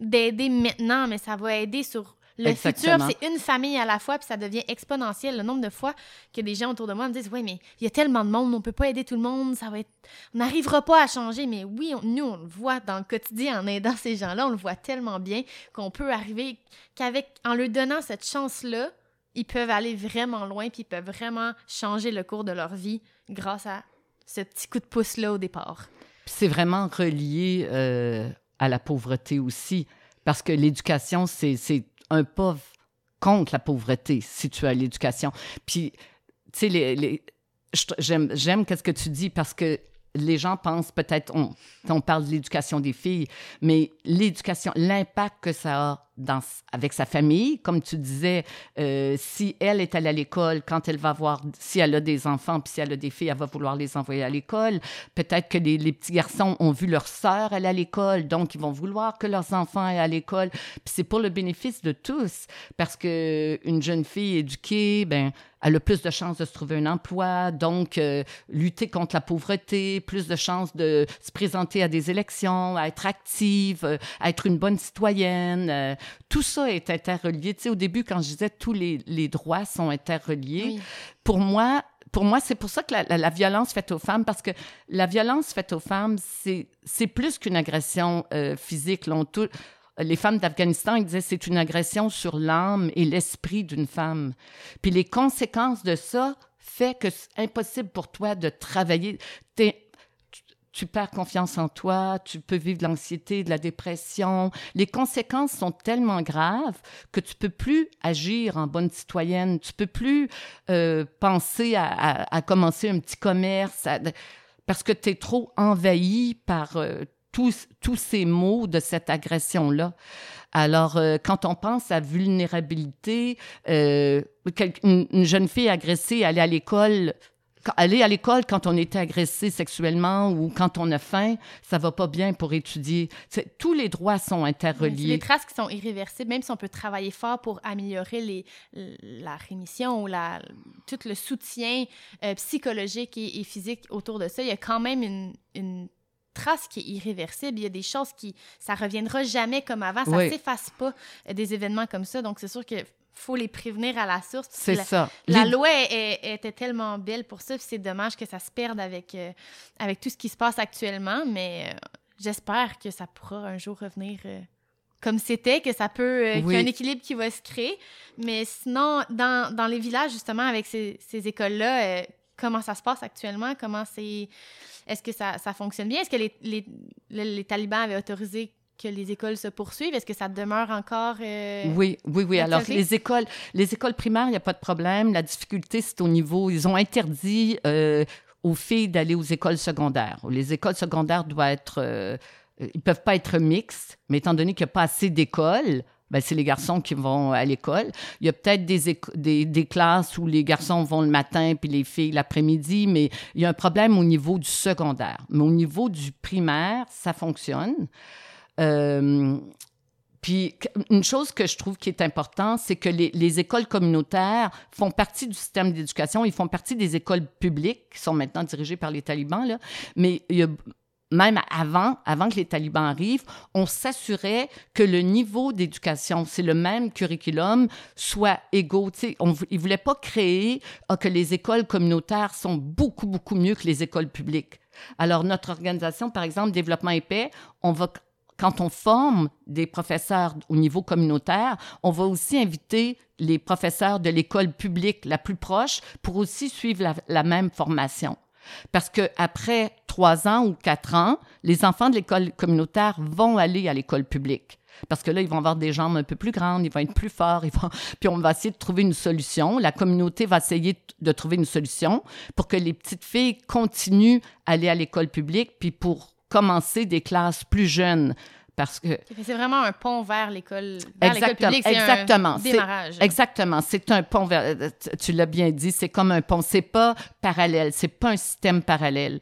d'aider maintenant, mais ça va aider sur le futur, c'est une famille à la fois, puis ça devient exponentiel. Le nombre de fois que des gens autour de moi me disent Oui, mais il y a tellement de monde, on peut pas aider tout le monde, ça va être. On n'arrivera pas à changer. Mais oui, nous, on le voit dans le quotidien en aidant ces gens-là, on le voit tellement bien qu'on peut arriver qu'avec, en leur donnant cette chance-là, ils peuvent aller vraiment loin, puis ils peuvent vraiment changer le cours de leur vie grâce à ce petit coup de pouce-là au départ. C'est vraiment relié euh, à la pauvreté aussi, parce que l'éducation, c'est un pas contre la pauvreté si tu as l'éducation. Puis, tu sais, les, les j'aime qu'est-ce que tu dis parce que les gens pensent peut-être, on, on parle de l'éducation des filles, mais l'éducation, l'impact que ça a avec sa famille, comme tu disais, euh, si elle est allée à l'école, quand elle va voir, si elle a des enfants, puis si elle a des filles, elle va vouloir les envoyer à l'école. Peut-être que les, petits garçons ont vu leur sœur aller à l'école, donc ils vont vouloir que leurs enfants aient à l'école. Puis c'est pour le bénéfice de tous, parce que une jeune fille éduquée, ben elle a plus de chances de se trouver un emploi, donc euh, lutter contre la pauvreté, plus de chances de se présenter à des élections, à être active, euh, à être une bonne citoyenne. Tout ça est interrelié. Tu sais, au début, quand je disais tous les, les droits sont interreliés, pour moi, pour moi, c'est pour ça que la, la, violence faite aux femmes, parce que la violence faite aux femmes, c'est plus qu'une agression physique. Là, tout, les femmes d'Afghanistan, ils disaient c'est une agression sur l'âme et l'esprit d'une femme. Puis les conséquences de ça fait que c'est impossible pour toi de travailler. Tu perds confiance en toi, tu peux vivre de l'anxiété, de la dépression. Les conséquences sont tellement graves que tu peux plus agir en bonne citoyenne, tu peux plus euh, penser à, commencer un petit commerce parce que tu es trop envahi par euh, tous, tous ces mots de cette agression-là. Alors, euh, quand on pense à vulnérabilité, une, une, jeune fille agressée, aller à l'école, aller à l'école quand on est agressé sexuellement ou quand on a faim, ça va pas bien pour étudier. tous les droits sont interreliés. les traces qui sont irréversibles, même si on peut travailler fort pour améliorer les, la rémission ou la, tout le soutien euh, psychologique et, physique autour de ça, il y a quand même une, une trace qui est irréversible. Il y a des choses qui, ça reviendra jamais comme avant. Ça ne s'efface pas euh, des événements comme ça. Donc, c'est sûr que faut les prévenir à la source. C'est ça. La loi était tellement belle pour ça, c'est dommage que ça se perde avec, euh, avec tout ce qui se passe actuellement, mais euh, j'espère que ça pourra un jour revenir euh, comme c'était, que ça peut, qu'il y a un équilibre qui va se créer. Mais sinon, dans, dans les villages, justement, avec ces, ces écoles-là, comment ça se passe actuellement? Comment c'est... Est-ce que ça, ça, fonctionne bien? Est-ce que les, les, les talibans avaient autorisé que les écoles se poursuivent? Est-ce que ça demeure encore... Euh, oui, oui, oui. Alors, les écoles, les écoles primaires, il n'y a pas de problème. La difficulté, c'est au niveau... Ils ont interdit euh, aux filles d'aller aux écoles secondaires. Les écoles secondaires doivent être... Euh, ils ne peuvent pas être mixtes, mais étant donné qu'il n'y a pas assez d'écoles, ben, c'est les garçons qui vont à l'école. Il y a peut-être des, des, des, classes où les garçons vont le matin puis les filles l'après-midi, mais il y a un problème au niveau du secondaire. Mais au niveau du primaire, ça fonctionne. Euh, puis une chose que je trouve qui est importante, c'est que les, les, écoles communautaires font partie du système d'éducation, ils font partie des écoles publiques qui sont maintenant dirigées par les talibans, mais même avant, avant que les talibans arrivent, on s'assurait que le niveau d'éducation, c'est le même curriculum, soit égaux. On, ils ne voulaient pas créer ah, que les écoles communautaires sont beaucoup, beaucoup mieux que les écoles publiques. Alors, notre organisation, par exemple, Développement épais, on va quand on forme des professeurs au niveau communautaire, on va aussi inviter les professeurs de l'école publique la plus proche pour aussi suivre la, même formation. Parce qu'après trois ans ou quatre ans, les enfants de l'école communautaire vont aller à l'école publique. Parce que là, ils vont avoir des jambes un peu plus grandes, ils vont être plus forts, puis on va essayer de trouver une solution. La communauté va essayer de trouver une solution pour que les petites filles continuent à aller à l'école publique, puis pour commencer des classes plus jeunes. Parce que... C'est vraiment un pont vers l'école publique. Exactement. Un démarrage. Exactement. C'est un pont vers... Tu l'as bien dit, c'est comme un pont. C'est pas parallèle. C'est pas un système parallèle.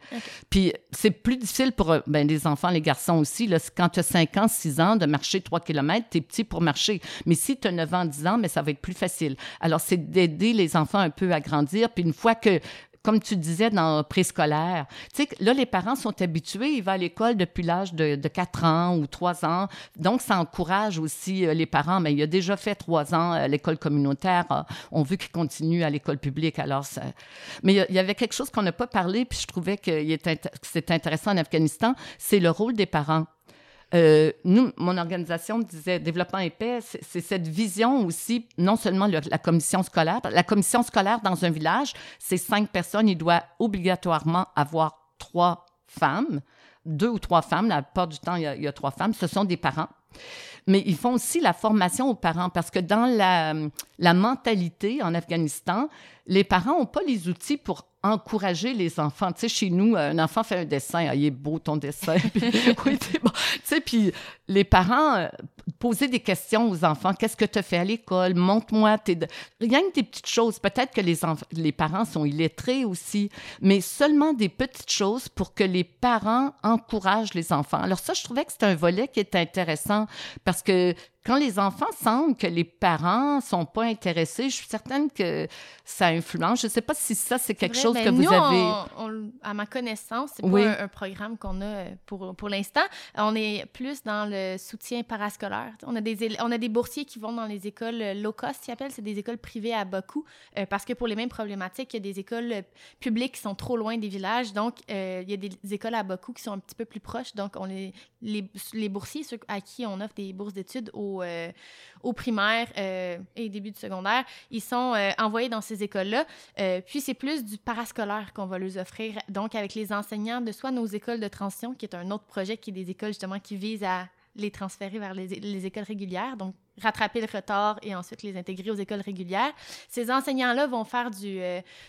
Puis c'est plus difficile pour ben, les enfants, les garçons aussi. Là, quand tu as 5 ans, 6 ans, de marcher 3 km, tu es petit pour marcher. Mais si tu as 9 ans, 10 ans, mais ça va être plus facile. Alors, c'est d'aider les enfants un peu à grandir. Puis une fois que comme tu disais, dans préscolaire. Tu sais, là, les parents sont habitués, ils vont à l'école depuis l'âge de, de, 4 ans ou 3 ans. Donc, ça encourage aussi euh, les parents. Mais il a déjà fait 3 ans à l'école communautaire. Euh, on veut qu'il continue à l'école publique. Alors. Mais il y avait quelque chose qu'on n'a pas parlé, puis je trouvais que c'était intéressant en Afghanistan, c'est le rôle des parents. Euh, nous, mon organisation disait développement épais, c'est cette vision aussi, non seulement la commission scolaire. La commission scolaire dans un village, c'est cinq personnes, il doit obligatoirement avoir trois femmes, deux ou trois femmes. La plupart du temps, il y a, il y a trois femmes. Ce sont des parents. Mais ils font aussi la formation aux parents parce que dans la, la mentalité en Afghanistan, les parents n'ont pas les outils pour encourager les enfants. Tu sais, chez nous, un enfant fait un dessin, ah, il est beau ton dessin. oui, bon. Tu sais, puis les parents euh, poser des questions aux enfants. Qu'est-ce que tu as fait à l'école? Montre-moi. Rien que des petites choses. Peut-être que les, les parents sont illettrés aussi, mais seulement des petites choses pour que les parents encouragent les enfants. Alors ça, je trouvais que c'était un volet qui était intéressant parce que quand les enfants sentent que les parents sont pas intéressés, je suis certaine que ça influence. Je ne sais pas si ça, c'est quelque chose ben, que vous avez. à ma connaissance, c'est pas un, programme qu'on a euh, pour, pour l'instant. On est plus dans le soutien parascolaire. On a, des, on a des boursiers qui vont dans les écoles euh, low cost, ils appellent. C'est des écoles privées à bas coût. Euh, parce que pour les mêmes problématiques, il y a des écoles publiques qui sont trop loin des villages. Donc, il y a des écoles à bas coût qui sont un petit peu plus proches. Donc, on les, les, les boursiers, ceux à qui on offre des bourses d'études au au, euh, primaire euh, et début du secondaire, ils sont euh, envoyés dans ces écoles-là. puis c'est plus du parascolaire qu'on va leur offrir, donc avec les enseignants de soit nos écoles de transition, qui est un autre projet qui est des écoles justement qui visent à les transférer vers les, les, écoles régulières, donc rattraper le retard et ensuite les intégrer aux écoles régulières. Ces enseignants-là vont faire du,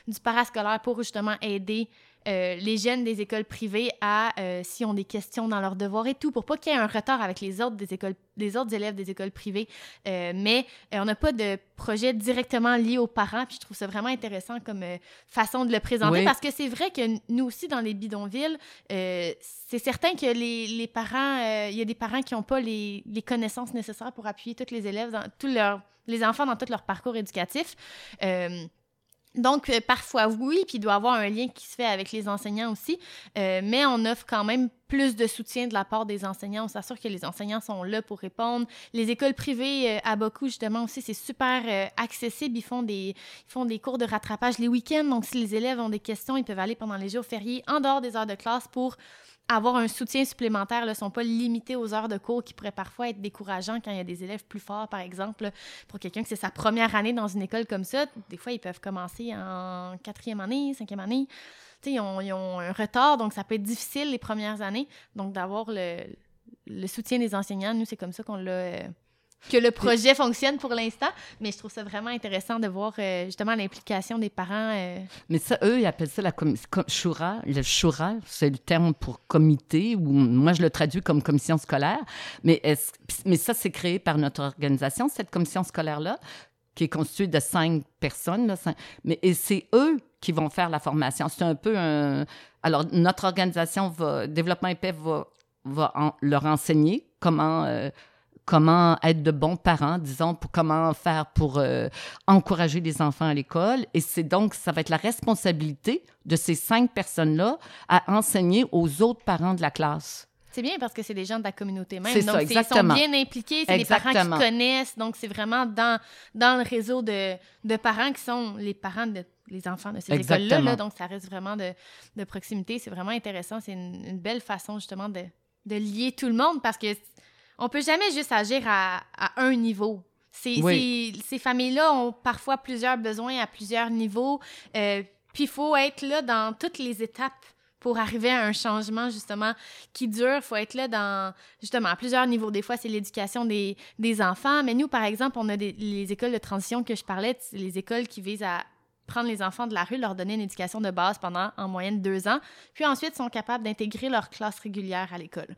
du parascolaire pour justement aider euh, les jeunes des écoles privées à euh, s'ils ont des questions dans leurs devoirs et tout, pour pas qu'il y ait un retard avec les autres, des écoles, les autres élèves des écoles privées. Euh, mais on n'a pas de projet directement lié aux parents, puis je trouve ça vraiment intéressant comme façon de le présenter, parce que c'est vrai que nous aussi, dans les bidonvilles, c'est certain que les, les parents, il y a des parents qui n'ont pas les, les, connaissances nécessaires pour appuyer tous les élèves, dans, tous leurs, les enfants dans tout leur parcours éducatif. Donc, euh, parfois, oui, puis il doit y avoir un lien qui se fait avec les enseignants aussi, euh, mais on offre quand même plus de soutien de la part des enseignants. On s'assure que les enseignants sont là pour répondre. Les écoles privées, euh, à beaucoup, justement, aussi, c'est super accessible. Ils font, des, ils font des cours de rattrapage les week-ends. Donc, si les élèves ont des questions, ils peuvent aller pendant les jours fériés en dehors des heures de classe pour avoir un soutien supplémentaire, ne sont pas limités aux heures de cours qui pourraient parfois être décourageants quand il y a des élèves plus forts, par exemple. Pour quelqu'un que c'est sa première année dans une école comme ça, des fois, ils peuvent commencer en quatrième année, cinquième année. Ils ont, ils ont, un retard, donc ça peut être difficile les premières années. Donc, d'avoir le, le, soutien des enseignants, nous, c'est comme ça qu'on l'a euh, que le projet fonctionne pour l'instant, mais je trouve ça vraiment intéressant de voir euh, justement l'implication des parents. Euh. Mais ça, eux, ils appellent ça la commission shura. Le shura, c'est le terme pour comité, ou moi je le traduis comme commission scolaire. Mais, mais ça, c'est créé par notre organisation, cette commission scolaire-là, qui est constituée de cinq personnes. Là, Mais, et c'est eux qui vont faire la formation. C'est un peu un. Alors, notre organisation, va, Développement épais, va, va leur enseigner comment. Euh, comment être de bons parents, disons, pour comment faire pour euh, encourager les enfants à l'école. Et c'est donc, ça va être la responsabilité de ces cinq personnes-là à enseigner aux autres parents de la classe. C'est bien parce que c'est des gens de la communauté même. C'est ça, exactement. Ils sont bien impliqués, c'est des parents qui connaissent. Donc, c'est vraiment dans, dans le réseau de, de parents qui sont les parents de les enfants de ces écoles-là. donc, ça reste vraiment de, de proximité. C'est vraiment intéressant. C'est une, une, belle façon, justement, de, de lier tout le monde parce que on peut jamais juste agir à, un niveau. Ces, ces, familles-là ont parfois plusieurs besoins à plusieurs niveaux. Euh, puis il faut être là dans toutes les étapes pour arriver à un changement, justement, qui dure. Il faut être là dans, justement, à plusieurs niveaux. Des fois, c'est l'éducation des, des, enfants. Mais nous, par exemple, on a des, les écoles de transition que je parlais, les écoles qui visent à prendre les enfants de la rue, leur donner une éducation de base pendant en moyenne deux ans, puis ensuite sont capables d'intégrer leur classe régulière à l'école.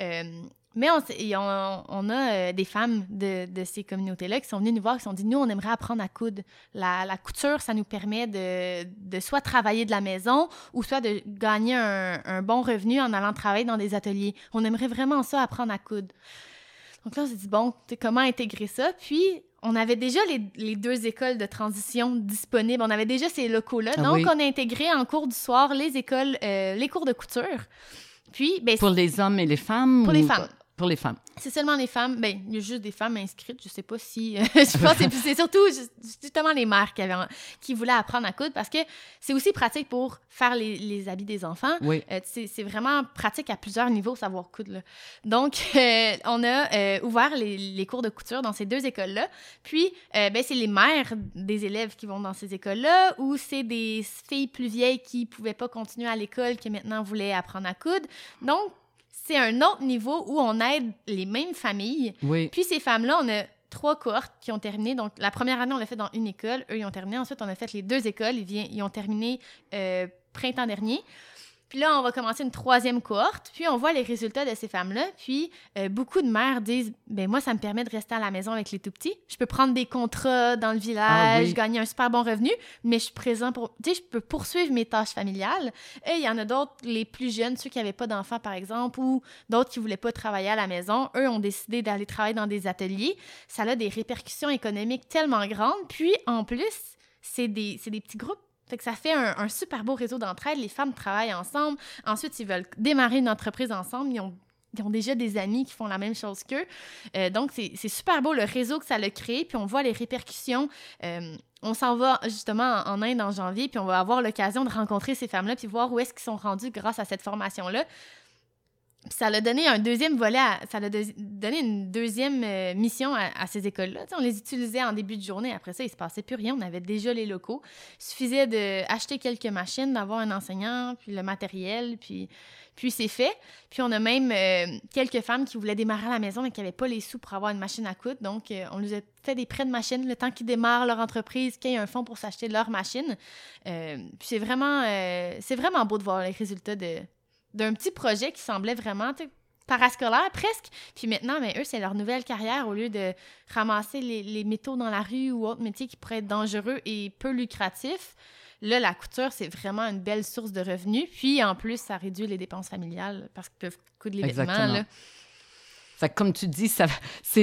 Euh, mais on, on, a euh, des femmes de, de ces communautés-là qui sont venues nous voir, qui sont dit, nous, on aimerait apprendre à coudre. La, la couture, ça nous permet de, de, soit travailler de la maison ou soit de gagner un, un, bon revenu en allant travailler dans des ateliers. On aimerait vraiment ça, apprendre à coudre. Donc là, on s'est dit, bon, comment intégrer ça? Puis, on avait déjà les, les, deux écoles de transition disponibles. On avait déjà ces locaux-là. Ah Donc, on a intégré en cours du soir les écoles, euh, les cours de couture. Puis, ben, pour les hommes et les femmes? Pour les femmes. Pour les femmes. C'est seulement les femmes. Ben, il y a juste des femmes inscrites. Je sais pas si. je pense que c'est surtout justement les mères qui, avaient, qui voulaient apprendre à coudre parce que c'est aussi pratique pour faire les, les habits des enfants. Oui. Euh, c'est vraiment pratique à plusieurs niveaux, savoir coudre. Là. Donc, euh, on a euh, ouvert les, les, cours de couture dans ces deux écoles-là. Puis, ben, c'est les mères des élèves qui vont dans ces écoles-là ou c'est des filles plus vieilles qui pouvaient pas continuer à l'école qui maintenant voulaient apprendre à coudre. Donc, c'est un autre niveau où on aide les mêmes familles. Oui. Puis ces femmes-là, on a trois cohortes qui ont terminé. Donc, la première année, on l'a fait dans une école. Eux, ils ont terminé. Ensuite, on a fait les deux écoles. Ils, ils ont terminé euh, printemps dernier. Puis là, on va commencer une troisième cohorte, puis on voit les résultats de ces femmes-là. Puis euh, beaucoup de mères disent ben moi, ça me permet de rester à la maison avec les tout petits. Je peux prendre des contrats dans le village, ah gagner un super bon revenu, mais je suis présent pour. Tu sais, je peux poursuivre mes tâches familiales. Et il y en a d'autres, les plus jeunes, ceux qui n'avaient pas d'enfants, par exemple, ou d'autres qui ne voulaient pas travailler à la maison. Eux ont décidé d'aller travailler dans des ateliers. Ça a des répercussions économiques tellement grandes. Puis en plus, c'est des, des petits groupes fait que ça fait un, super beau réseau d'entraide. Les femmes travaillent ensemble. Ensuite, ils veulent démarrer une entreprise ensemble. Ils ont, ont déjà des amis qui font la même chose qu'eux. Euh, donc, c'est super beau le réseau que ça a créé. Puis on voit les répercussions. Euh, on s'en va justement en Inde en janvier, puis on va avoir l'occasion de rencontrer ces femmes-là, puis voir où est-ce qu'ils sont rendus grâce à cette formation-là. Ça a donné un deuxième volet, ça a donné une deuxième euh, mission à, ces écoles-là. on les utilisait en début de journée. Après ça, il se passait plus rien. On avait déjà les locaux. Il suffisait d'acheter quelques machines, d'avoir un enseignant, puis le matériel, puis, puis c'est fait. Puis on a même euh, quelques femmes qui voulaient démarrer à la maison, mais qui n'avaient pas les sous pour avoir une machine à coudre. Donc, euh, on nous a fait des prêts de machines le temps qu'ils démarrent leur entreprise, qu'il y ait un fonds pour s'acheter leur machine. puis c'est vraiment, c'est vraiment beau de voir les résultats de d'un petit projet qui semblait vraiment parascolaire presque. Puis maintenant, mais eux, c'est leur nouvelle carrière au lieu de ramasser les, métaux dans la rue ou autre métier qui pourrait être dangereux et peu lucratif. Là, la couture, c'est vraiment une belle source de revenus. Puis en plus, ça réduit les dépenses familiales parce qu'ils peuvent coudre les vêtements. Là. Fait comme tu dis, ça,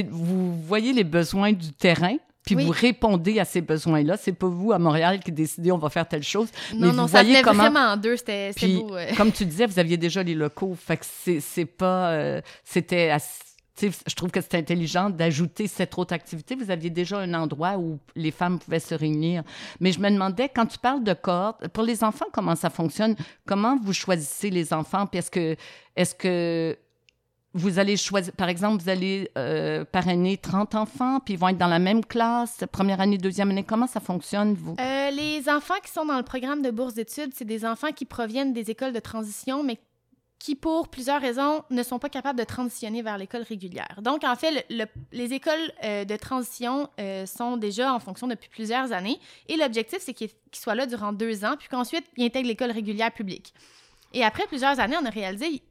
vous voyez les besoins du terrain, puis vous répondez à ces besoins-là. C'est pas vous à Montréal qui décidez on va faire telle chose. Non, mais non, ça voyez comment... vraiment en deux, c'était beau. Comme tu disais, vous aviez déjà les locaux. Fait que c'est pas. Euh, c'était. Je trouve que c'est intelligent d'ajouter cette autre activité. Vous aviez déjà un endroit où les femmes pouvaient se réunir. Mais je me demandais, quand tu parles de corps, pour les enfants, comment ça fonctionne? Comment vous choisissez les enfants? Puis est-ce que, est-ce que vous allez choisir, par exemple, vous allez euh, parrainer 30 enfants, puis ils vont être dans la même classe, première année, deuxième année. Comment ça fonctionne, vous? Euh, les enfants qui sont dans le programme de bourse d'études, c'est des enfants qui proviennent des écoles de transition, mais qui, pour plusieurs raisons, ne sont pas capables de transitionner vers l'école régulière. Donc, en fait, les écoles euh, de transition sont déjà en fonction depuis plusieurs années, et l'objectif, c'est qu'ils soient là durant deux ans, puis qu'ensuite, ils intègrent l'école régulière publique. Et après plusieurs années, on a réalisé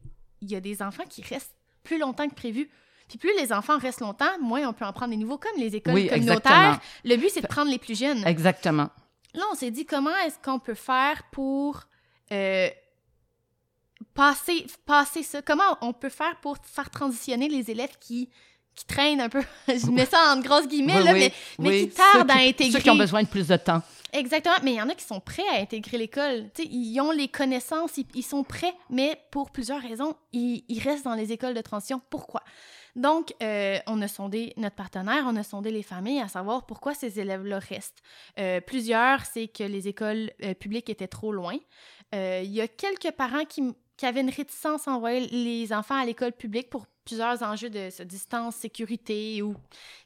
il y a des enfants qui restent plus longtemps que prévu. Puis plus les enfants restent longtemps, moins on peut en prendre des nouveaux, comme les écoles communautaires. Le but, c'est de prendre les plus jeunes. Exactement. Là, on s'est dit comment est-ce qu'on peut faire pour euh, passer, passer ça? Comment on peut faire pour faire transitionner les élèves qui, qui traînent un peu? Je mets ça en grosses guillemets, là, mais, mais qui tardent à intégrer. Ceux qui ont besoin de plus de temps. Exactement, mais il y en a qui sont prêts à intégrer l'école. Ils ont les connaissances, ils, sont prêts, mais pour plusieurs raisons, ils, restent dans les écoles de transition. Pourquoi? Donc, euh, on a sondé notre partenaire, on a sondé les familles à savoir pourquoi ces élèves-là restent. Euh, plusieurs, c'est que les écoles euh, publiques étaient trop loin. Il y a quelques parents qui, qui avaient une réticence à envoyer les enfants à l'école publique pour plusieurs enjeux de, distance, sécurité ou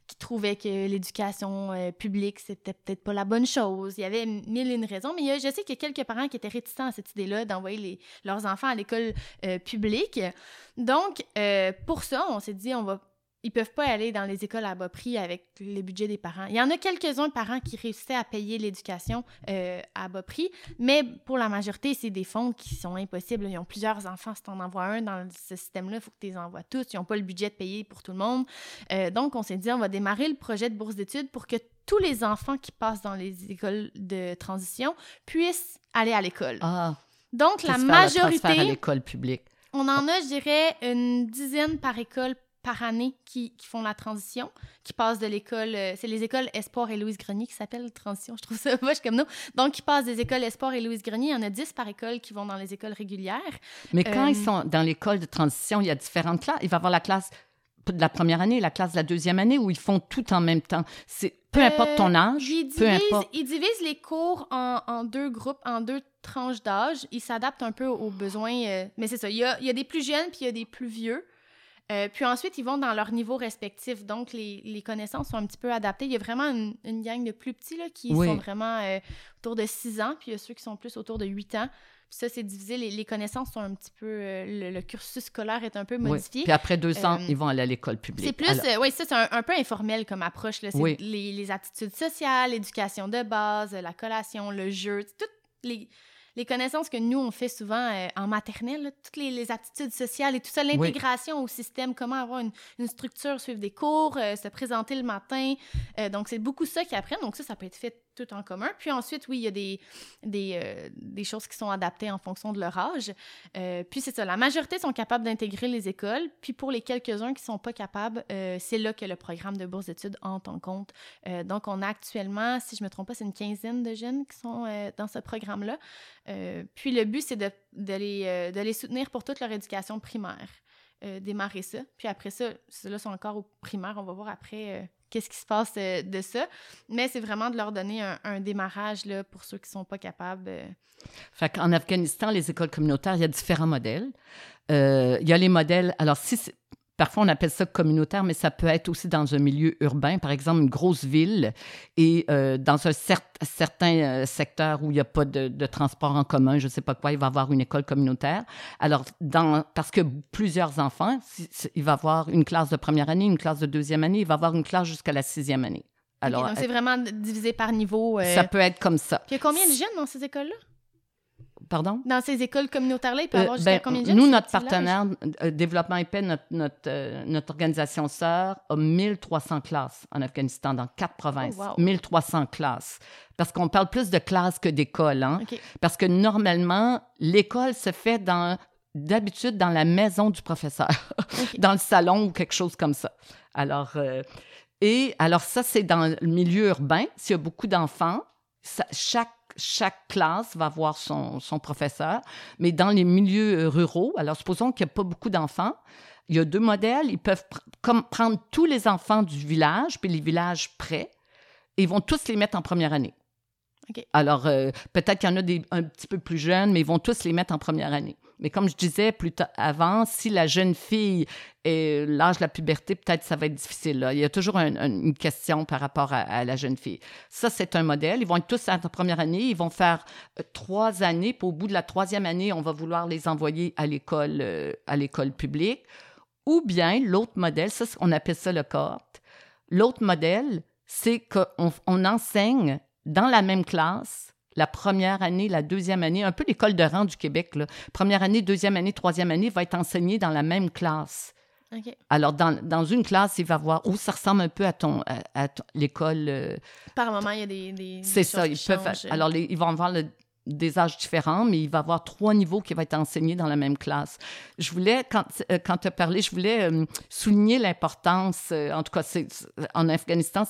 qui trouvaient que l'éducation euh, publique, c'était peut-être pas la bonne chose. Il y avait mille et une raisons, mais je sais qu'il y a quelques parents qui étaient réticents à cette idée-là d'envoyer leurs enfants à l'école euh, publique. Donc, euh, pour ça, on s'est dit, on va ils peuvent pas aller dans les écoles à bas prix avec le budget des parents. Il y en a quelques-uns de parents qui réussissaient à payer l'éducation euh, à bas prix, mais pour la majorité, c'est des fonds qui sont impossibles. Ils ont plusieurs enfants. Si tu en envoies un dans ce système-là, il faut que tu les envoies tous. Ils n'ont pas le budget de payer pour tout le monde. Euh, donc, on s'est dit, on va démarrer le projet de bourse d'études pour que tous les enfants qui passent dans les écoles de transition puissent aller à l'école. Ah. Donc, la majorité... à l'école publique. On en a, je dirais, une dizaine par école par année qui, font la transition, qui passent de l'école, euh, c'est les écoles Espoir et Louise Grenier qui s'appellent transition, je trouve ça moche comme nous. Donc, ils passent des écoles Espoir et Louise Grenier, il y en a 10 par école qui vont dans les écoles régulières. Mais quand ils euh, sont dans l'école de transition, il y a différentes classes. Il va y avoir la classe de la première année, la classe de la deuxième année, où ils font tout en même temps. C'est peu importe ton euh, âge, ils divisent, peu importe. Ils divisent les cours en, deux groupes, en deux tranches d'âge. Ils s'adaptent un peu aux besoins. mais c'est ça, il y, a, il y a des plus jeunes puis il y a des plus vieux. Euh, puis ensuite, ils vont dans leur niveau respectif. Donc, les, les, connaissances sont un petit peu adaptées. Il y a vraiment une, une gang de plus petits là, qui sont vraiment euh, autour de 6 ans, puis il y a ceux qui sont plus autour de 8 ans. Puis ça, c'est divisé. Les, les, connaissances sont un petit peu... Euh, le, cursus scolaire est un peu modifié. Oui. Puis après deux ans, ils vont aller à l'école publique. C'est plus... oui, ça, c'est un, peu informel comme approche. Là. Oui. Les, les, attitudes sociales, l'éducation de base, la collation, le jeu, toutes les les connaissances que nous, on fait souvent euh, en maternelle, toutes les, aptitudes sociales et tout ça, l'intégration au système, comment avoir une, structure, suivre des cours, euh, se présenter le matin. Euh, donc, c'est beaucoup ça qu'ils apprennent. Donc, ça, ça peut être fait tout en commun. Puis ensuite, oui, il y a des, des, des choses qui sont adaptées en fonction de leur âge. puis c'est ça, la majorité sont capables d'intégrer les écoles. Puis pour les quelques-uns qui ne sont pas capables, c'est là que le programme de bourse d'études entre en compte. donc, on a actuellement, si je ne me trompe pas, c'est une quinzaine de jeunes qui sont dans ce programme-là. Euh, puis le but, c'est de, de, les, euh, de, les, soutenir pour toute leur éducation primaire. Euh, démarrer ça. Puis après ça, ceux-là sont encore au primaire. On va voir après qu'est-ce qui se passe euh, de ça. Mais c'est vraiment de leur donner un, démarrage là, pour ceux qui sont pas capables. Fait qu'en Afghanistan, les écoles communautaires, il y a différents modèles. il y a les modèles. Alors, si Parfois, on appelle ça communautaire, mais ça peut être aussi dans un milieu urbain, par exemple une grosse ville, et euh, dans un certain euh, secteur où il n'y a pas de, transport en commun, je ne sais pas quoi, il va y avoir une école communautaire. Alors, dans, parce que plusieurs enfants, il va y avoir une classe de première année, une classe de deuxième année, il va y avoir une classe jusqu'à la sixième année. Alors, donc, c'est vraiment divisé par niveau. Euh, ça peut être comme ça. il y a combien de jeunes dans ces écoles-là? Pardon? Dans ces écoles communautaires-là, il peut y avoir jusqu'à ben, combien de Nous, notre partenaire, euh, Développement notre, notre, euh, notre, organisation sœur, a 1300 classes en Afghanistan, dans quatre provinces. 1300 classes. Parce qu'on parle plus de classes que d'écoles. Hein? Parce que normalement, l'école se fait dans d'habitude dans la maison du professeur, dans le salon ou quelque chose comme ça. Alors, euh, et alors ça, c'est dans le milieu urbain. S'il y a beaucoup d'enfants, chaque chaque classe va avoir son, son, professeur, mais dans les milieux euh, ruraux, alors supposons qu'il n'y a pas beaucoup d'enfants, il y a deux modèles. Ils peuvent comme prendre tous les enfants du village, puis les villages près, et ils vont tous les mettre en première année. Alors, euh, peut-être qu'il y en a des un petit peu plus jeunes, mais ils vont tous les mettre en première année. Mais comme je disais plus avant, si la jeune fille est l'âge de la puberté, peut-être ça va être difficile. Il y a toujours une question par rapport à, la jeune fille. Ça, c'est un modèle. Ils vont être tous en première année. Ils vont faire euh, trois années. Au bout de la troisième année, on va vouloir les envoyer à l'école, euh, à l'école publique. Ou bien l'autre modèle, ça, on appelle ça le cohorte. L'autre modèle, c'est qu'on on enseigne dans la même classe la première année, la deuxième année, un peu l'école de rang du Québec. Là. Première année, deuxième année, troisième année va être enseignée dans la même classe. Alors, dans, dans, une classe, il va voir où ça ressemble un peu à ton, à, l'école. Euh, Par moment, il y a des. des c'est ça. Ils peuvent, alors, ils vont voir le, des âges différents, mais il va y avoir trois niveaux qui vont être enseignés dans la même classe. Je voulais, quand, euh, quand tu as parlé, je voulais euh, souligner l'importance, euh, en tout cas, en Afghanistan,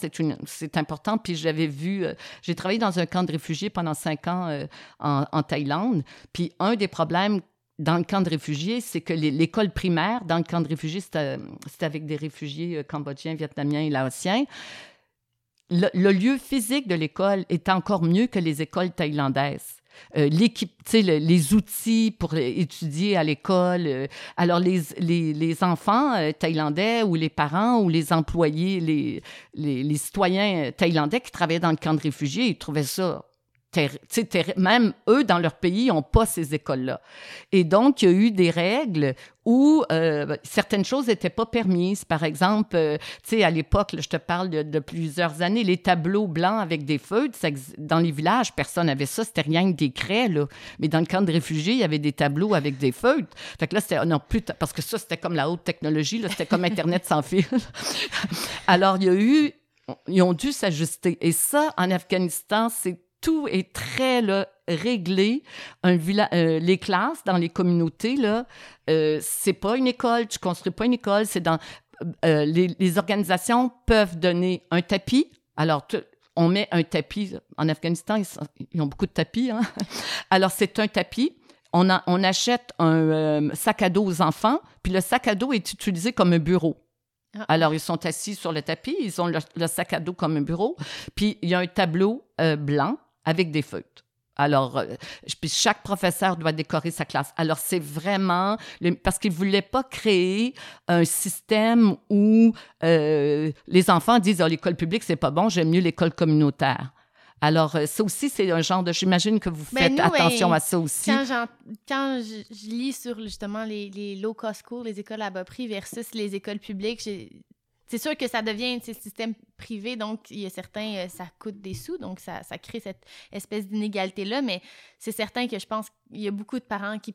c'est important, puis j'avais vu, j'ai travaillé dans un camp de réfugiés pendant cinq ans en, Thaïlande, puis un des problèmes dans le camp de réfugiés, c'est que l'école primaire, dans le camp de réfugiés, c'était avec des réfugiés cambodgiens, vietnamiens et laotiens, le, lieu physique de l'école est encore mieux que les écoles thaïlandaises. Euh, l'équipe, les outils pour étudier à l'école. Euh, alors, les, les, les enfants euh, thaïlandais ou les parents ou les employés, les, les, les, citoyens thaïlandais qui travaillaient dans le camp de réfugiés, ils trouvaient ça même eux, dans leur pays, n'ont pas ces écoles-là. Et donc, il y a eu des règles où euh, certaines choses n'étaient pas permises. Par exemple, euh, tu sais, à l'époque, je te parle de, plusieurs années, les tableaux blancs avec des feutres, dans les villages, personne n'avait ça, c'était rien que des craies, là. Mais dans le camp de réfugiés, il y avait des tableaux avec des feutres. Fait là, c'était, non, plus, parce que ça, c'était comme la haute technologie, là, c'était comme Internet sans fil. Alors, il y a eu, ils ont dû s'ajuster. Et ça, en Afghanistan, c'est tout est très là, réglé. Un euh, les classes dans les communautés, là, euh, c'est pas une école, tu construis pas une école, c'est dans... Euh, les, organisations peuvent donner un tapis. Alors, on met un tapis. En Afghanistan, ils, ont beaucoup de tapis. Hein. Alors, c'est un tapis. On, on achète un sac à dos aux enfants, puis le sac à dos est utilisé comme un bureau. Ah. Alors, ils sont assis sur le tapis, ils ont le, sac à dos comme un bureau, puis il y a un tableau blanc avec des feutres. Alors, euh, puis chaque professeur doit décorer sa classe. Alors, c'est vraiment parce qu'ils ne voulaient pas créer un système où euh, les enfants disent oh, l'école publique, c'est pas bon, j'aime mieux l'école communautaire. Alors, euh, ça aussi, c'est un genre de. J'imagine que vous ben, faites attention à ça aussi. Quand, quand je, lis sur justement les, les low-cost schools, les écoles à bas prix versus les écoles publiques, c'est sûr que ça devient un système privé, donc il y a certains, euh, ça coûte des sous, donc ça, ça crée cette espèce d'inégalité-là, mais c'est certain que je pense qu'il y a beaucoup de parents qui,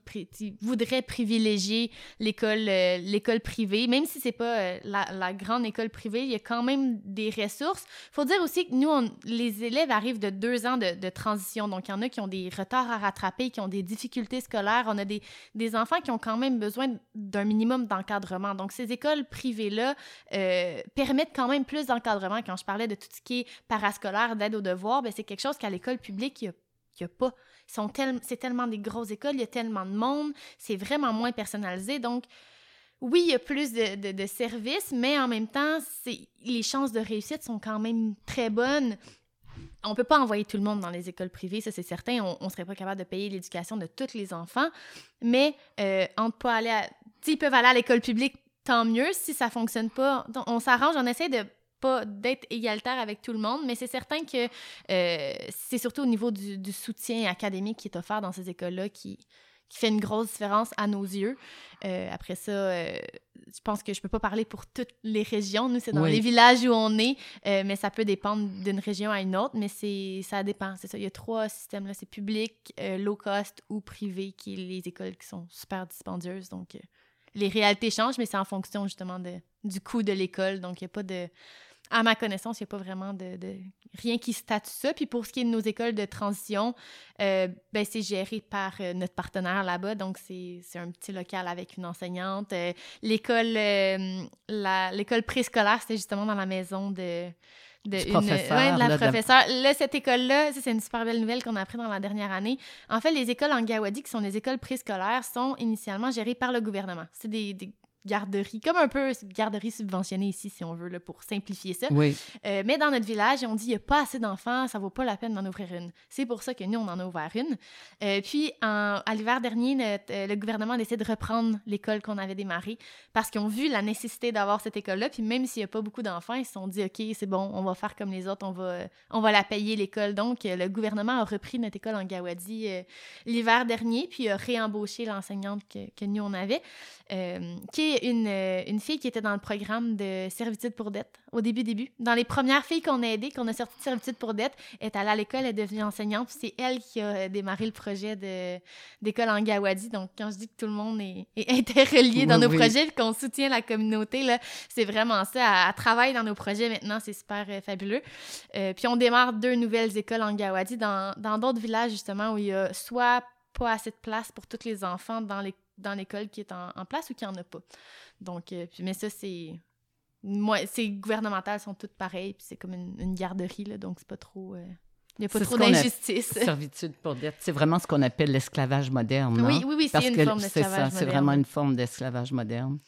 voudraient privilégier l'école euh, l'école privée, même si c'est pas euh, la, grande école privée, il y a quand même des ressources. Il faut dire aussi que nous, les élèves arrivent de deux ans de, transition, donc il y en a qui ont des retards à rattraper, qui ont des difficultés scolaires, on a des, des enfants qui ont quand même besoin d'un minimum d'encadrement. Donc ces écoles privées-là permettent quand même plus d'encadrement quand je parlais de tout ce qui est parascolaire, d'aide aux devoirs, ben c'est quelque chose qu'à l'école publique, il n'y a, pas. c'est tellement des grosses écoles, il y a tellement de monde, c'est vraiment moins personnalisé. Donc, oui, il y a plus de, de, services, mais en même temps, les chances de réussite sont quand même très bonnes. On ne peut pas envoyer tout le monde dans les écoles privées, ça c'est certain. On ne serait pas capable de payer l'éducation de tous les enfants. Mais euh, on peut aller à... S'ils peuvent aller à l'école publique, tant mieux. Si ça fonctionne pas, on s'arrange, on essaie de pas d'être égalitaire avec tout le monde, mais c'est certain que euh, c'est surtout au niveau du, du, soutien académique qui est offert dans ces écoles-là qui, qui fait une grosse différence à nos yeux. Euh, après ça, euh, je pense que je peux pas parler pour toutes les régions. Nous, c'est dans les villages où on est, euh, mais ça peut dépendre d'une région à une autre, mais c'est ça dépend. C'est ça. Il y a trois systèmes là. C'est public, low cost ou privé, qui est les écoles qui sont super dispendieuses. Donc, les réalités changent, mais c'est en fonction justement de, du coût de l'école. Donc, il n'y a pas de à ma connaissance, il n'y a pas vraiment de, rien qui statue ça. Puis pour ce qui est de nos écoles de transition, euh, ben c'est géré par euh, notre partenaire là-bas. Donc c'est un petit local avec une enseignante. Euh, l'école l'école préscolaire, c'était justement dans la maison de de, une, ouais, de la professeure. Là, cette école-là, c'est une super belle nouvelle qu'on a appris dans la dernière année. En fait, les écoles en Gawadi, qui sont des écoles préscolaires, sont initialement gérées par le gouvernement. C'est des, garderie, comme un peu garderie subventionnée ici, si on veut, là, pour simplifier ça. Oui. Euh, mais dans notre village, on dit il n'y a pas assez d'enfants, ça vaut pas la peine d'en ouvrir une. C'est pour ça que nous, on en a ouvert une. Euh, puis, en, à l'hiver dernier, euh, le gouvernement a décidé de reprendre l'école qu'on avait démarrée parce qu'ils ont vu la nécessité d'avoir cette école-là. Puis, même s'il n'y a pas beaucoup d'enfants, ils se sont dit OK, c'est bon, on va faire comme les autres, on va, on va la payer, l'école. Donc, le gouvernement a repris notre école en Gawadi l'hiver dernier, puis a réembauché l'enseignante que, que, nous, on avait, qui est une, euh, une, fille qui était dans le programme de servitude pour dette au début, début. Dans les premières filles qu'on a aidées, qu'on a sorti de servitude pour dette, elle est allée à l'école, elle est devenue enseignante. C'est elle qui a euh, démarré le projet d'école en Gawadi. Donc, quand je dis que tout le monde est, interrelié dans nos projets et qu'on soutient la communauté, c'est vraiment ça. Elle, travaille dans nos projets maintenant, c'est super euh, fabuleux. puis, on démarre deux nouvelles écoles en Gawadi dans d'autres villages, justement, où il y a soit pas assez de place pour tous les enfants dans les dans l'école qui est en, place ou qui en a pas. Donc, euh, mais ça, c'est. Moi, c'est gouvernemental, sont toutes pareilles, puis c'est comme une, garderie, là, donc c'est pas trop. Il euh, n'y a pas trop d'injustice. Servitude pour dette, c'est vraiment ce qu'on appelle l'esclavage moderne. Oui, oui, oui, c'est une forme d'esclavage moderne. C'est vraiment une forme d'esclavage moderne.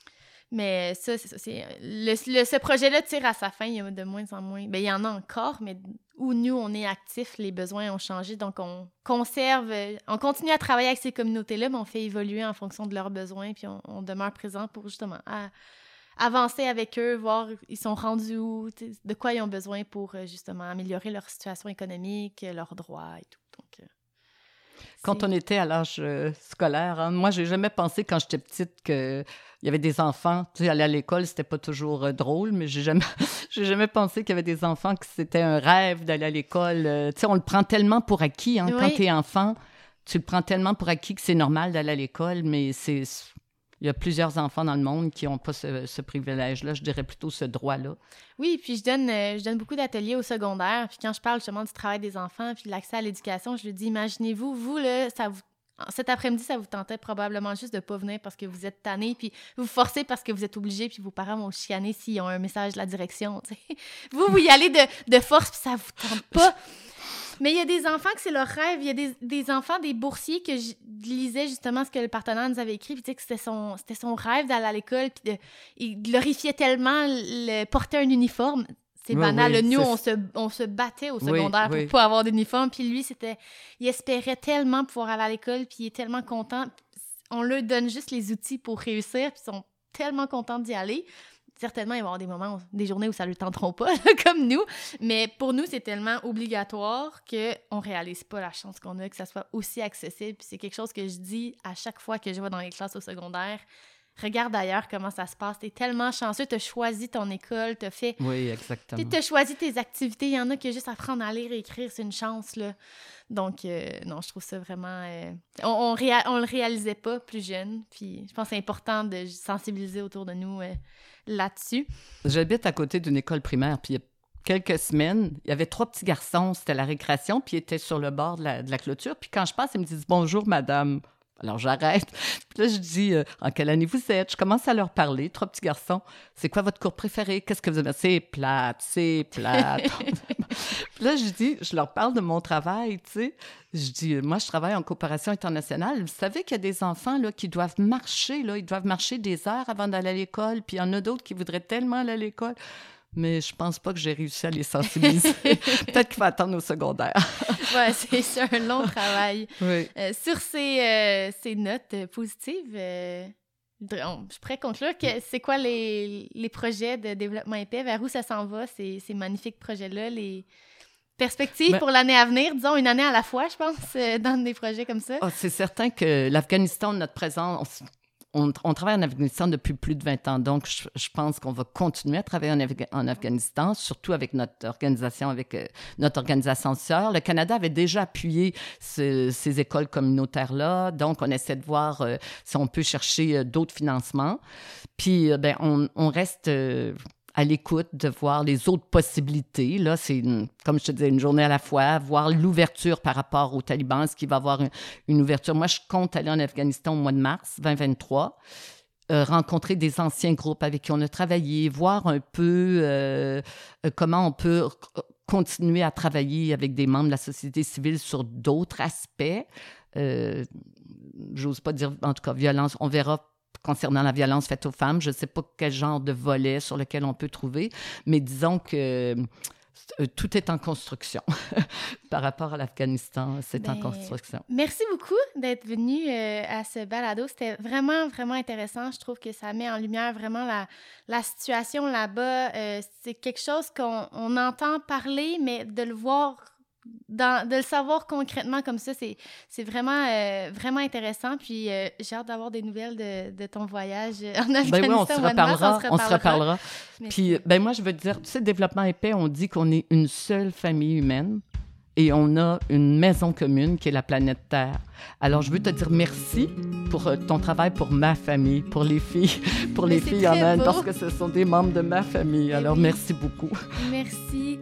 Mais ça, c'est ça. Le, ce projet-là tire à sa fin. Il y a de moins en moins. Bien, il y en a encore, mais où nous, on est actifs, les besoins ont changé. Donc, on conserve, on continue à travailler avec ces communautés-là, mais on fait évoluer en fonction de leurs besoins, puis on, demeure présent pour justement avancer avec eux, voir ils sont rendus où, de quoi ils ont besoin pour euh, justement améliorer leur situation économique, leurs droits et tout. Donc, euh, quand on était à l'âge euh, scolaire, hein, moi, j'ai jamais pensé quand j'étais petite qu'il y avait des enfants. Tu sais, aller à l'école, c'était pas toujours euh, drôle, mais j'ai jamais, j'ai jamais pensé qu'il y avait des enfants que c'était un rêve d'aller à l'école. Euh, tu sais, on le prend tellement pour acquis hein, quand tu es enfant. Tu le prends tellement pour acquis que c'est normal d'aller à l'école, mais c'est il y a plusieurs enfants dans le monde qui n'ont pas ce, privilège-là, je dirais plutôt ce droit-là. Oui, puis je donne, euh, je donne beaucoup d'ateliers au secondaire. Puis quand je parle justement du travail des enfants puis de l'accès à l'éducation, je lui dis imaginez-vous, vous, là, ça cet après-midi, ça vous tentait probablement juste de pas venir parce que vous êtes tanné, puis vous forcez parce que vous êtes obligé, puis vos parents vont chianer s'ils ont un message de la direction. Vous, vous y allez de, de force, puis ça vous tente pas. Mais il y a des enfants que c'est leur rêve. Il y a des, des, enfants, des boursiers que je lisais justement ce que le partenaire nous avait écrit, puis que c'était son, c'était son rêve d'aller à l'école, puis de, il glorifiait tellement le, porter un uniforme. C'est banal. nous, on se, on se battait au secondaire pour pas avoir d'uniforme. Puis lui, c'était, il espérait tellement pouvoir aller à l'école, puis il est tellement content. On leur donne juste les outils pour réussir, puis ils sont tellement contents d'y aller certainement, il va y avoir des moments, des journées où ça ne le tenteront pas, comme nous. Mais pour nous, c'est tellement obligatoire qu'on ne réalise pas la chance qu'on a que ça soit aussi accessible. Puis c'est quelque chose que je dis à chaque fois que je vais dans les classes au secondaire. Regarde d'ailleurs comment ça se passe. Tu es tellement chanceux, tu as choisi ton école, tu as fait. Oui, exactement. Tu as choisi tes activités. Il y en a qui juste apprendre à lire et écrire, c'est une chance. Là. Donc, euh, non, je trouve ça vraiment. Euh, on, on, le réalisait pas plus jeune. Puis, je pense que c'est important de sensibiliser autour de nous euh, là-dessus. J'habite à côté d'une école primaire. Puis, il y a quelques semaines, il y avait trois petits garçons. C'était la récréation. Puis, ils étaient sur le bord de la, de la clôture. Puis, quand je passe, ils me disent Bonjour, madame. Alors j'arrête. Puis là, je dis En quelle année vous êtes? Je commence à leur parler. Trois petits garçons. C'est quoi votre cours préféré? Qu'est-ce que vous aimez? C'est plate, c'est plate. là, je dis, je leur parle de mon travail, tu sais. Je dis, moi, je travaille en coopération internationale. Vous savez qu'il y a des enfants là, qui doivent marcher, là, ils doivent marcher des heures avant d'aller à l'école, puis il y en a d'autres qui voudraient tellement aller à l'école mais je pense pas que j'ai réussi à les sensibiliser. Peut-être qu'il faut attendre au secondaire. oui, c'est un long travail. Oui. Euh, sur ces, euh, ces notes positives, euh, je pourrais conclure que c'est quoi les, les, projets de développement épais, vers où ça s'en va, ces, ces magnifiques projets-là, les perspectives pour l'année à venir, disons une année à la fois, je pense, dans des projets comme ça? Oh, c'est certain que l'Afghanistan, notre présence, on, travaille en Afghanistan depuis plus de 20 ans, donc je, pense qu'on va continuer à travailler en, Afghanistan, surtout avec notre organisation, avec euh, notre organisation sœur. Le Canada avait déjà appuyé ces écoles communautaires-là, donc on essaie de voir euh, si on peut chercher euh, d'autres financements. Puis, ben, on, on reste à l'écoute, de voir les autres possibilités. Là, c'est, comme je te disais, une journée à la fois, voir l'ouverture par rapport aux talibans, ce qui va avoir une, ouverture. Moi, je compte aller en Afghanistan au mois de mars 2023. Euh, rencontrer des anciens groupes avec qui on a travaillé, voir un peu euh, euh, comment on peut continuer à travailler avec des membres de la société civile sur d'autres aspects. J'ose pas dire, en tout cas, violence. On verra concernant la violence faite aux femmes. Je ne sais pas quel genre de volet sur lequel on peut trouver, mais disons que euh, tout est en construction. Par rapport à l'Afghanistan, c'est en ben, construction. Merci beaucoup d'être venu euh, à ce balado. C'était vraiment, vraiment intéressant. Je trouve que ça met en lumière vraiment la, la situation là-bas. Euh, c'est quelque chose qu'on entend parler, mais de le voir de le savoir concrètement comme ça, c'est vraiment, euh, vraiment intéressant. Puis euh, j'ai hâte d'avoir des nouvelles de, de, ton voyage en Afghanistan. Ben oui, on se reparlera. On se reparlera. Puis ben moi, je veux dire, tu sais, développement épais, on dit qu'on est une seule famille humaine et on a une maison commune qui est la planète Terre. Alors, je veux te dire merci pour euh, ton travail pour ma famille, pour les filles, pour les filles en Inde, parce que ce sont des membres de ma famille. Alors, merci beaucoup. Merci.